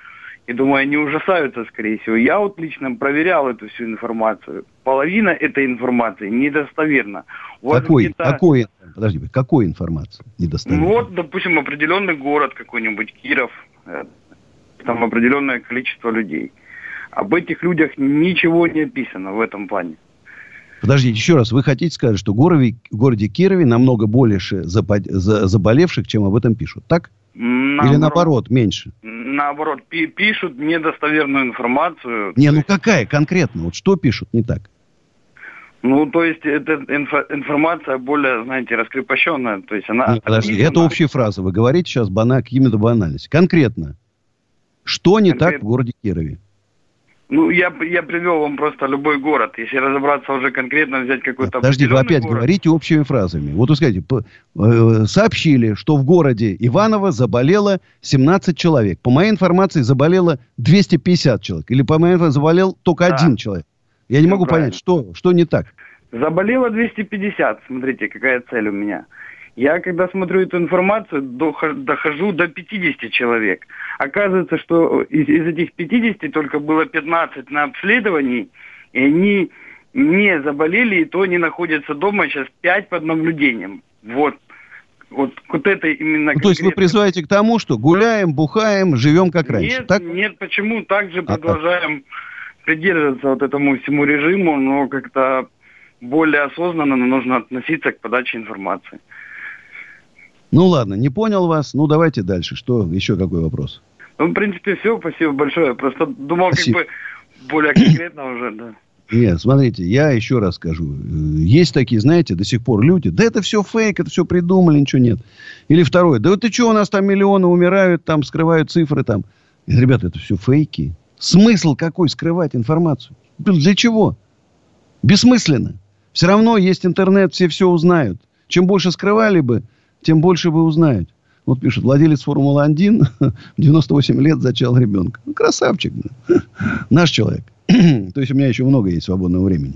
я думаю, они ужасаются, скорее всего. Я вот лично проверял эту всю информацию. Половина этой информации недостоверна. какой, какой, подожди, какой информации недостоверна? Ну вот, допустим, определенный город какой-нибудь, Киров, э, там определенное количество людей. Об этих людях ничего не описано в этом плане. Подождите, еще раз, вы хотите сказать, что в городе, в городе Кирове намного больше заболевших, чем об этом пишут, так? Наоборот, Или наоборот, меньше? Наоборот, пишут недостоверную информацию. Не, ну какая конкретно? Вот что пишут не так? Ну, то есть, эта инфо- информация более, знаете, раскрепощенная. То есть, она... Нет, подожди, описана... это общая фраза. Вы говорите сейчас бана, какими-то банальностями. Конкретно. Что не Конкрет... так в городе Кирове? Ну, я, я привел вам просто любой город. Если разобраться уже конкретно, взять какой-то Подожди, вы опять город. говорите общими фразами. Вот вы скажите, э, сообщили, что в городе Иваново заболело 17 человек. По моей информации, заболело 250 человек. Или по моей информации, заболел только да. один человек. Я не Все могу правильно. понять, что, что не так. Заболело 250. Смотрите, какая цель у меня. Я, когда смотрю эту информацию, дохожу до 50 человек. Оказывается, что из, из этих 50 только было 15 на обследовании, и они не заболели, и то они находятся дома сейчас 5 под наблюдением. Вот. Вот, вот это именно... Ну, то есть вы призываете к тому, что гуляем, бухаем, живем как раньше, нет, так? Нет, почему? Также а продолжаем как? придерживаться вот этому всему режиму, но как-то более осознанно нужно относиться к подаче информации. Ну ладно, не понял вас. Ну давайте дальше. Что еще какой вопрос? Ну, в принципе, все. Спасибо большое. Просто думал, Спасибо. как бы более конкретно уже, да. Нет, смотрите, я еще раз скажу. Есть такие, знаете, до сих пор люди. Да это все фейк, это все придумали, ничего нет. Или второе. Да вот ты что, у нас там миллионы умирают, там скрывают цифры там. Ребята, это все фейки. Смысл какой скрывать информацию? Для чего? Бессмысленно. Все равно есть интернет, все все узнают. Чем больше скрывали бы, тем больше бы узнают. Вот пишет, владелец Формулы-1 в 98 лет зачал ребенка. Ну, красавчик. Да. Наш человек. То есть у меня еще много есть свободного времени.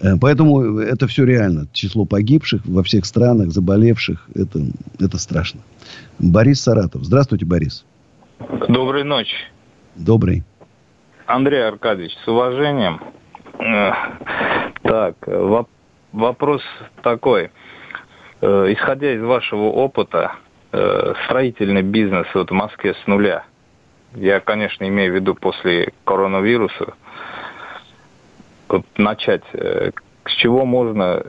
Э, поэтому это все реально. Число погибших во всех странах, заболевших, это, это страшно. Борис Саратов. Здравствуйте, Борис. Доброй ночи. Добрый. Андрей Аркадьевич, с уважением. Так, вопрос такой. Э, исходя из вашего опыта, э, строительный бизнес вот в Москве с нуля, я, конечно, имею в виду после коронавируса, вот начать, с чего можно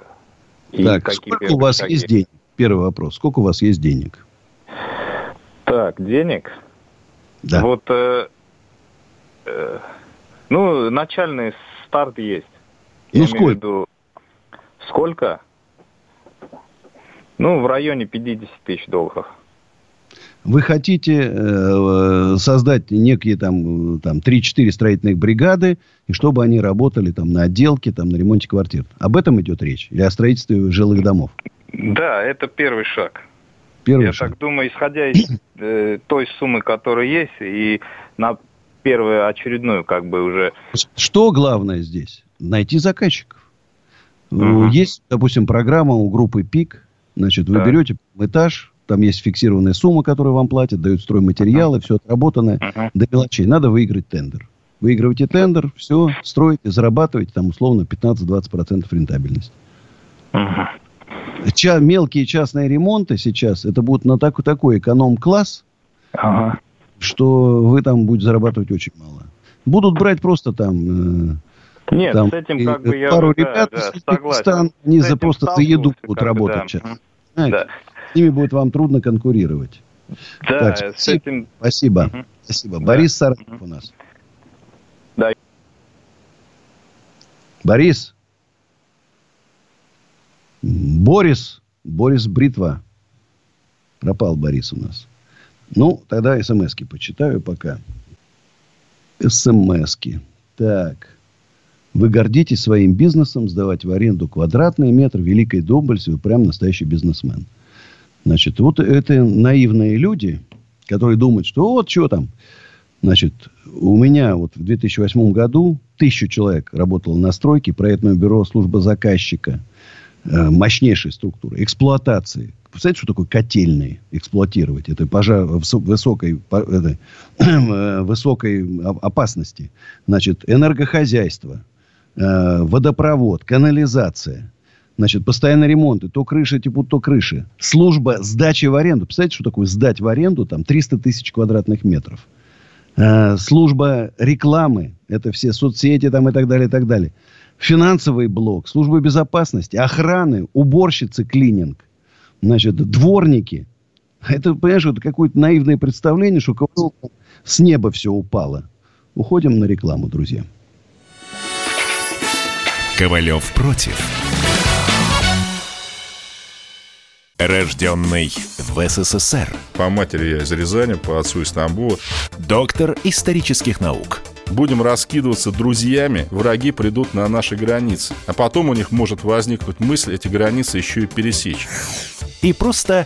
и так, какие сколько у вас шаги? есть денег? Первый вопрос. Сколько у вас есть денег? Так, денег? Да. Вот, э, э, ну, начальный старт есть. Ну, сколько? Виду, сколько? Ну, в районе 50 тысяч долларов. Вы хотите э, создать некие там, там 3-4 строительных бригады, и чтобы они работали там на отделке, там на ремонте квартир. Об этом идет речь? Или о строительстве жилых домов? Да, это первый шаг. Первый Я шаг. так думаю, исходя из э, той суммы, которая есть, и на первую очередную, как бы уже. Что главное здесь? Найти заказчиков. Угу. Есть, допустим, программа у группы ПИК. Значит, вы да. берете этаж, там есть фиксированная сумма, которую вам платят, дают стройматериалы, все отработанное uh до мелочей. Надо выиграть тендер. Выигрываете тендер, все, строите, зарабатываете там условно 15-20% рентабельности. uh Ча- мелкие частные ремонты сейчас, это будут на так- такой эконом-класс, uh что вы там будете зарабатывать очень мало. Будут брать просто там... Э, Нет, там, с этим как бы я пару да, ребят да, из Узбекистана, они за просто за еду будут работать да. сейчас. Знаете, С ними будет вам трудно конкурировать. Да, так, с спасибо. этим... Спасибо. Угу. спасибо. Да. Борис Саратов у нас. Да. Борис. Борис. Борис Бритва. Пропал Борис у нас. Ну, тогда смс-ки почитаю пока. СМС-ки. Так. Вы гордитесь своим бизнесом, сдавать в аренду квадратный метр, великой доблести, вы прям настоящий бизнесмен. Значит, вот это наивные люди, которые думают, что вот что там. Значит, у меня вот в 2008 году тысячу человек работало на стройке, проектное бюро, служба заказчика, э, мощнейшей структуры, эксплуатации. Представляете, что такое котельные эксплуатировать? Это пожар высокой, это, высокой опасности. Значит, энергохозяйство, э, водопровод, канализация. Значит, постоянные ремонты. То крыши типа, то крыши. Служба сдачи в аренду. Представляете, что такое сдать в аренду? Там 300 тысяч квадратных метров. Э, служба рекламы. Это все соцсети там и так далее, и так далее. Финансовый блок. Служба безопасности. Охраны. Уборщицы. Клининг. Значит, дворники. Это, понимаешь, это какое-то наивное представление, что с неба все упало. Уходим на рекламу, друзья. Ковалев против. Рожденный в СССР. По матери я из Рязани, по отцу из Тамбова. Доктор исторических наук. Будем раскидываться друзьями, враги придут на наши границы. А потом у них может возникнуть мысль эти границы еще и пересечь. И просто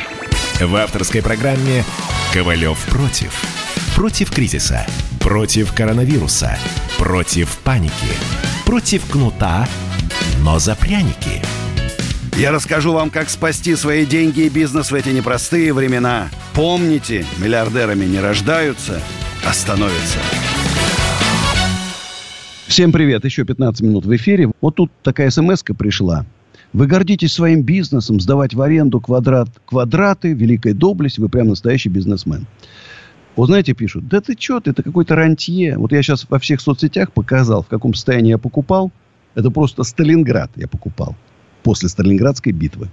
В авторской программе «Ковалев против». Против кризиса, против коронавируса, против паники, против кнута, но за пряники. Я расскажу вам, как спасти свои деньги и бизнес в эти непростые времена. Помните, миллиардерами не рождаются, а становятся. Всем привет. Еще 15 минут в эфире. Вот тут такая смс пришла. Вы гордитесь своим бизнесом, сдавать в аренду квадрат, квадраты, великая доблесть, вы прям настоящий бизнесмен. Вот знаете, пишут, да ты что, ты, это какой-то рантье. Вот я сейчас во всех соцсетях показал, в каком состоянии я покупал. Это просто Сталинград я покупал после Сталинградской битвы.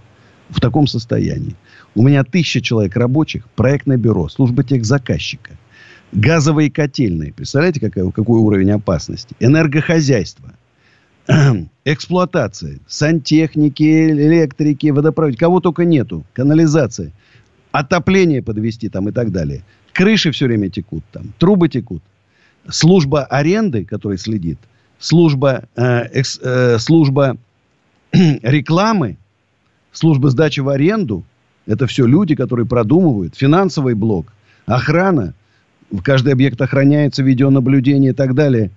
В таком состоянии. У меня тысяча человек рабочих, проектное бюро, служба техзаказчика, газовые котельные. Представляете, какой, какой уровень опасности? Энергохозяйство, эксплуатация, сантехники, электрики, водопровод. Кого только нету. Канализация. Отопление подвести там и так далее. Крыши все время текут там. Трубы текут. Служба аренды, которая следит. Служба, э, экс, э, служба рекламы. Служба сдачи в аренду. Это все люди, которые продумывают. Финансовый блок. Охрана. Каждый объект охраняется, видеонаблюдение и так далее.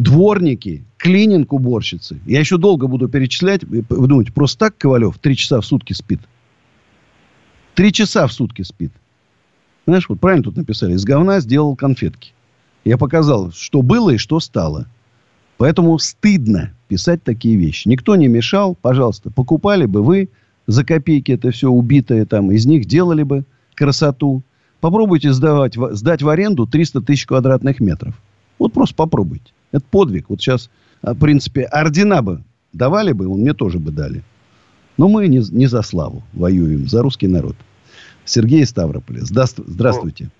Дворники, клининг уборщицы. Я еще долго буду перечислять. Вы думаете, просто так Ковалев три часа в сутки спит? Три часа в сутки спит. Знаешь, вот правильно тут написали. Из говна сделал конфетки. Я показал, что было и что стало. Поэтому стыдно писать такие вещи. Никто не мешал. Пожалуйста, покупали бы вы за копейки это все убитое там. Из них делали бы красоту. Попробуйте сдавать, сдать в аренду 300 тысяч квадратных метров. Вот просто попробуйте. Это подвиг. Вот сейчас, в принципе, ордена бы давали бы, он мне тоже бы дали. Но мы не, не за славу воюем, за русский народ. Сергей Ставрополь. Здравствуйте.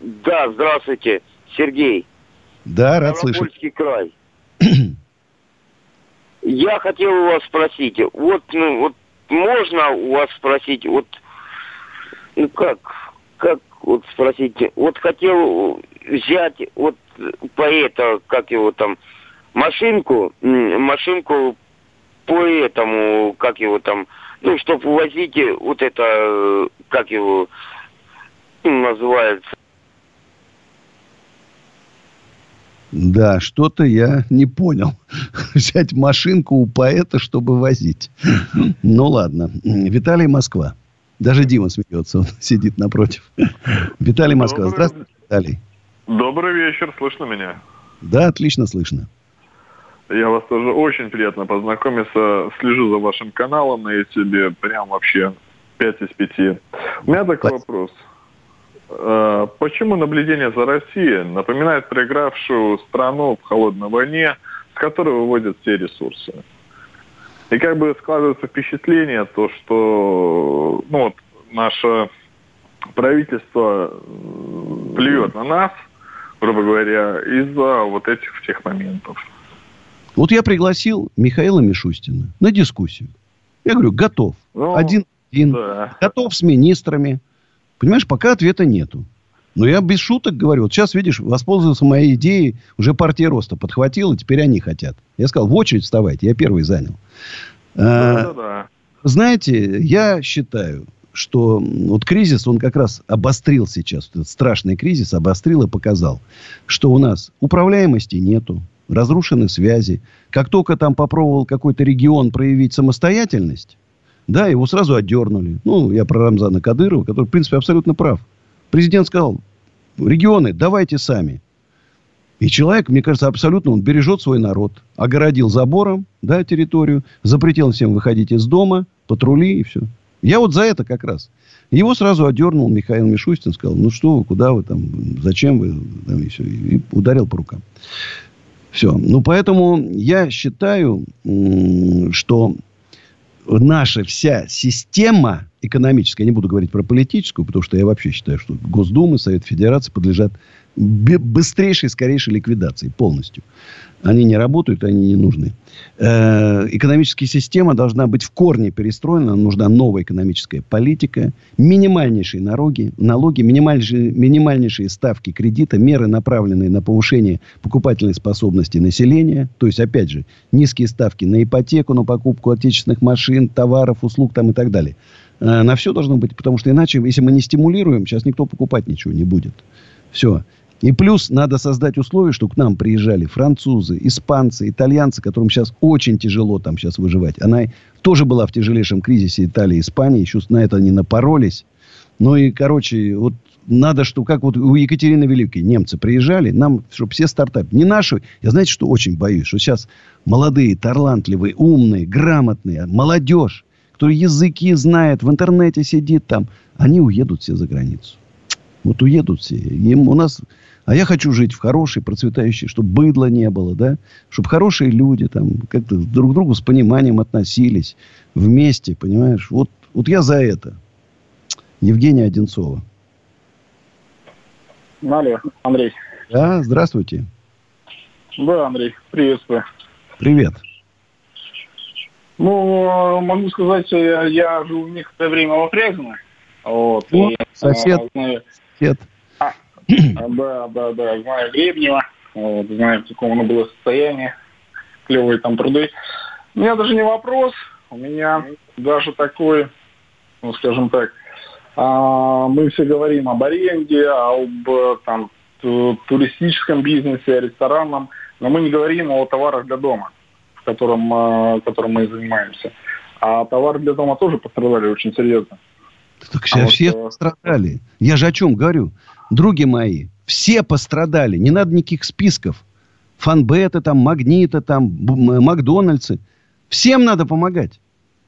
Да, здравствуйте, Сергей. Да, рад слышать. край. Я хотел у вас спросить, вот, ну, вот можно у вас спросить, вот, ну как, как вот спросить, вот хотел взять вот поэта, как его там, машинку, машинку по этому, как его там, ну, чтобы увозить вот это, как его называется. Да, что-то я не понял. Взять машинку у поэта, чтобы возить. Ну, ладно. Виталий Москва. Даже Дима смеется, он сидит напротив. Виталий Москва. Здравствуйте, Виталий. Добрый вечер, слышно меня? Да, отлично слышно. Я вас тоже очень приятно познакомиться. Слежу за вашим каналом на YouTube. Прям вообще 5 из 5. У меня такой вопрос. А, почему наблюдение за Россией напоминает проигравшую страну в холодной войне, с которой выводят все ресурсы? И как бы складывается впечатление, то, что ну, вот, наше правительство плюет на нас, грубо говоря, из-за вот этих всех моментов. Вот я пригласил Михаила Мишустина на дискуссию. Я говорю, готов. Ну, один, один. Да. Готов с министрами. Понимаешь, пока ответа нету. Но я без шуток говорю. Вот сейчас, видишь, воспользовался моей идеей. Уже партия роста подхватила, теперь они хотят. Я сказал, в очередь вставайте. Я первый занял. Да, а, да, да. Знаете, я считаю, что вот кризис, он как раз обострил сейчас. Этот страшный кризис обострил и показал, что у нас управляемости нету разрушены связи. Как только там попробовал какой-то регион проявить самостоятельность, да, его сразу отдернули. Ну, я про Рамзана Кадырова, который, в принципе, абсолютно прав. Президент сказал, регионы, давайте сами. И человек, мне кажется, абсолютно, он бережет свой народ. Огородил забором, да, территорию, запретил всем выходить из дома, патрули и все. Я вот за это как раз. Его сразу одернул Михаил Мишустин, сказал, ну что вы, куда вы там, зачем вы, там, и все, и ударил по рукам. Все. Ну, поэтому я считаю, что наша вся система экономическая, я не буду говорить про политическую, потому что я вообще считаю, что Госдума, Совет Федерации подлежат быстрейшей, скорейшей ликвидации полностью. Они не работают, они не нужны. Э, экономическая система должна быть в корне перестроена. Нужна новая экономическая политика. Минимальнейшие налоги, налоги минимальнейшие, минимальнейшие ставки кредита, меры, направленные на повышение покупательной способности населения. То есть, опять же, низкие ставки на ипотеку, на покупку отечественных машин, товаров, услуг там и так далее. Э, на все должно быть, потому что иначе, если мы не стимулируем, сейчас никто покупать ничего не будет. Все. И плюс надо создать условия, чтобы к нам приезжали французы, испанцы, итальянцы, которым сейчас очень тяжело там сейчас выживать. Она тоже была в тяжелейшем кризисе Италии и Испании. Еще на это они напоролись. Ну и, короче, вот надо, что как вот у Екатерины Великой немцы приезжали, нам, чтобы все стартапы, не наши, я знаете, что очень боюсь, что сейчас молодые, талантливые, умные, грамотные, молодежь, кто языки знает, в интернете сидит там, они уедут все за границу. Вот уедут все. Им у нас... А я хочу жить в хорошей, процветающей, чтобы быдла не было, да? Чтобы хорошие люди там как-то друг к другу с пониманием относились вместе, понимаешь? Вот, вот я за это. Евгения Одинцова. Алло, Андрей. Да, здравствуйте. Да, Андрей, приветствую. Привет. Ну, могу сказать, я, я живу некоторое время во Фрязино. Вот, О, и, сосед. а, знаю, Сосед. а, да, да, да, знаю Гребнева, вот, знаю, в каком оно было состоянии, клевые там труды. У меня даже не вопрос, у меня даже такой, ну, скажем так, а, мы все говорим об аренде, об э, там, ту- туристическом бизнесе, о ресторанном, но мы не говорим о товарах для дома, в котором, э, которым мы занимаемся. А товары для дома тоже пострадали очень серьезно. Так все, все пострадали. Я же о чем говорю? Други мои, все пострадали. Не надо никаких списков. Фанбеты, там, Магниты, там, Макдональдсы. Всем надо помогать.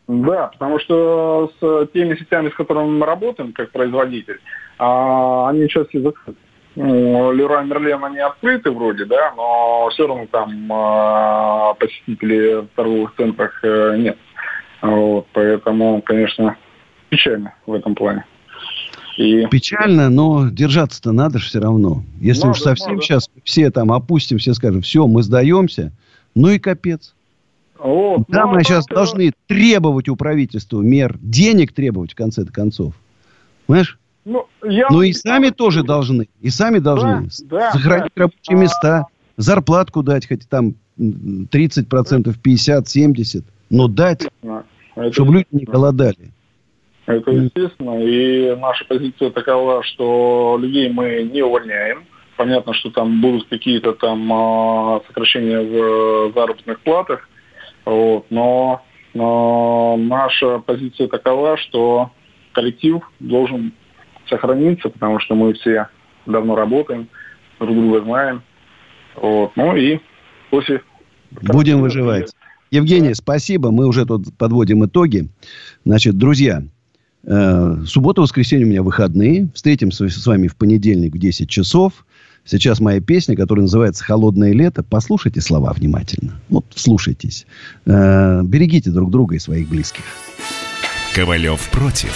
Да, потому что с теми сетями, с которыми мы работаем, как производитель, а, они сейчас все закрыты. Леруа Мерлен, они открыты вроде, да, но все равно там а, посетителей в торговых центрах э, нет. Вот, поэтому, конечно, печально в этом плане. И Печально, но держаться-то надо же все равно. Если уж Надо, совсем надо. сейчас все там опустим, все скажем, все, мы сдаемся, ну и капец. Вот, да, ну, мы а сейчас так, э, должны требовать у правительства мер, денег требовать в конце концов. Понимаешь? ну, я вот и сами тоже должны. И сами должны да, сохранить да. рабочие места, зарплатку дать, хоть там м, 30%, 50, 70, но дать, Это чтобы люди не голодали. Это естественно. И наша позиция такова, что людей мы не увольняем. Понятно, что там будут какие-то там а, сокращения в заработных платах. Вот, но, но наша позиция такова, что коллектив должен сохраниться, потому что мы все давно работаем, друг друга знаем. Вот, ну и после Будем выживать. Евгений, спасибо. Мы уже тут подводим итоги. Значит, друзья, суббота, воскресенье у меня выходные. Встретимся с вами в понедельник в 10 часов. Сейчас моя песня, которая называется «Холодное лето». Послушайте слова внимательно. Вот слушайтесь. Э, берегите друг друга и своих близких. Ковалев против.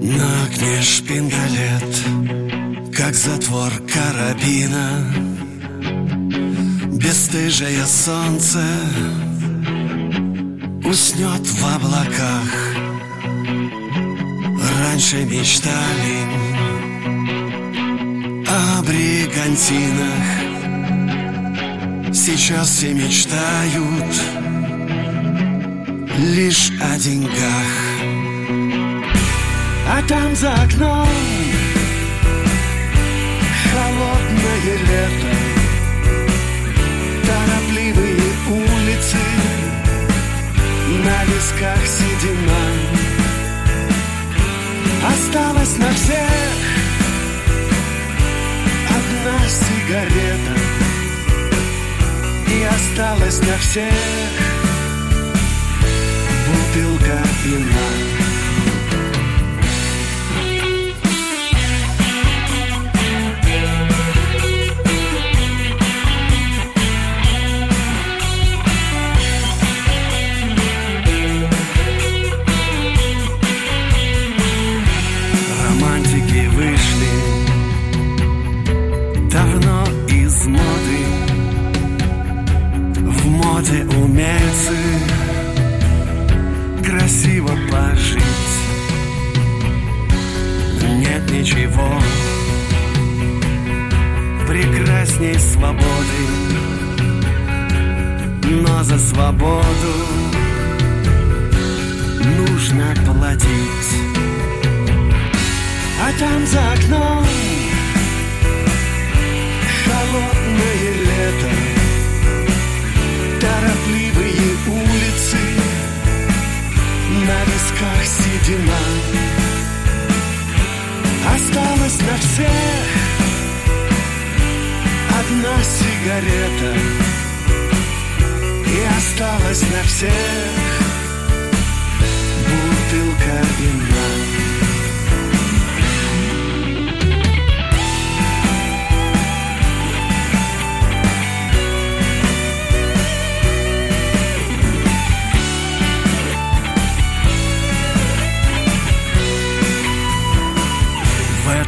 На окне шпингалет, как затвор карабина Бесстыжее солнце уснет в облаках. Раньше мечтали о бригантинах. Сейчас все мечтают лишь о деньгах. А там за окном холодное лето, на висках седина. Осталась на всех одна сигарета, и осталась на всех бутылка вина. Ничего прекрасней свободы Но за свободу нужно платить а там за окном холодное лето, торопливые улицы. висках седина Осталась на всех. Одна сигарета. И осталась на всех. Бутылка вина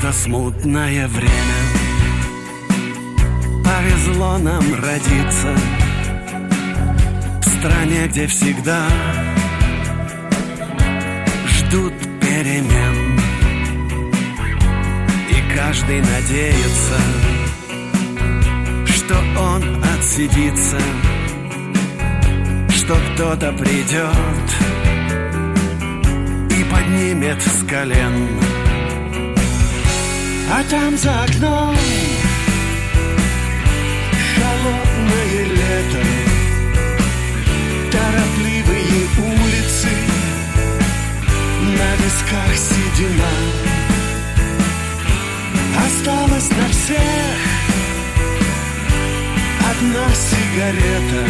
это смутное время. Повезло нам родиться В стране, где всегда Ждут перемен. И каждый надеется Что он отсидится Что кто-то придет И поднимет с колен а там за окном холодное лето, торопливые улицы, на висках седина. Осталась на всех одна сигарета,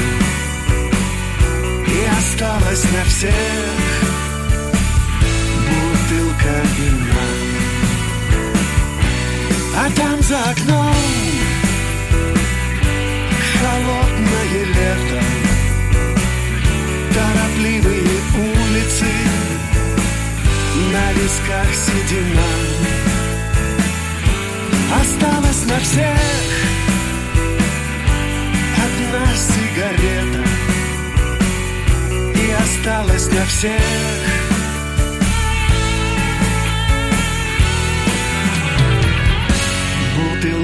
и осталась на всех бутылка вина. А там за окном холодное лето Торопливые улицы На висках седина. Осталась на всех Одна сигарета И осталась на всех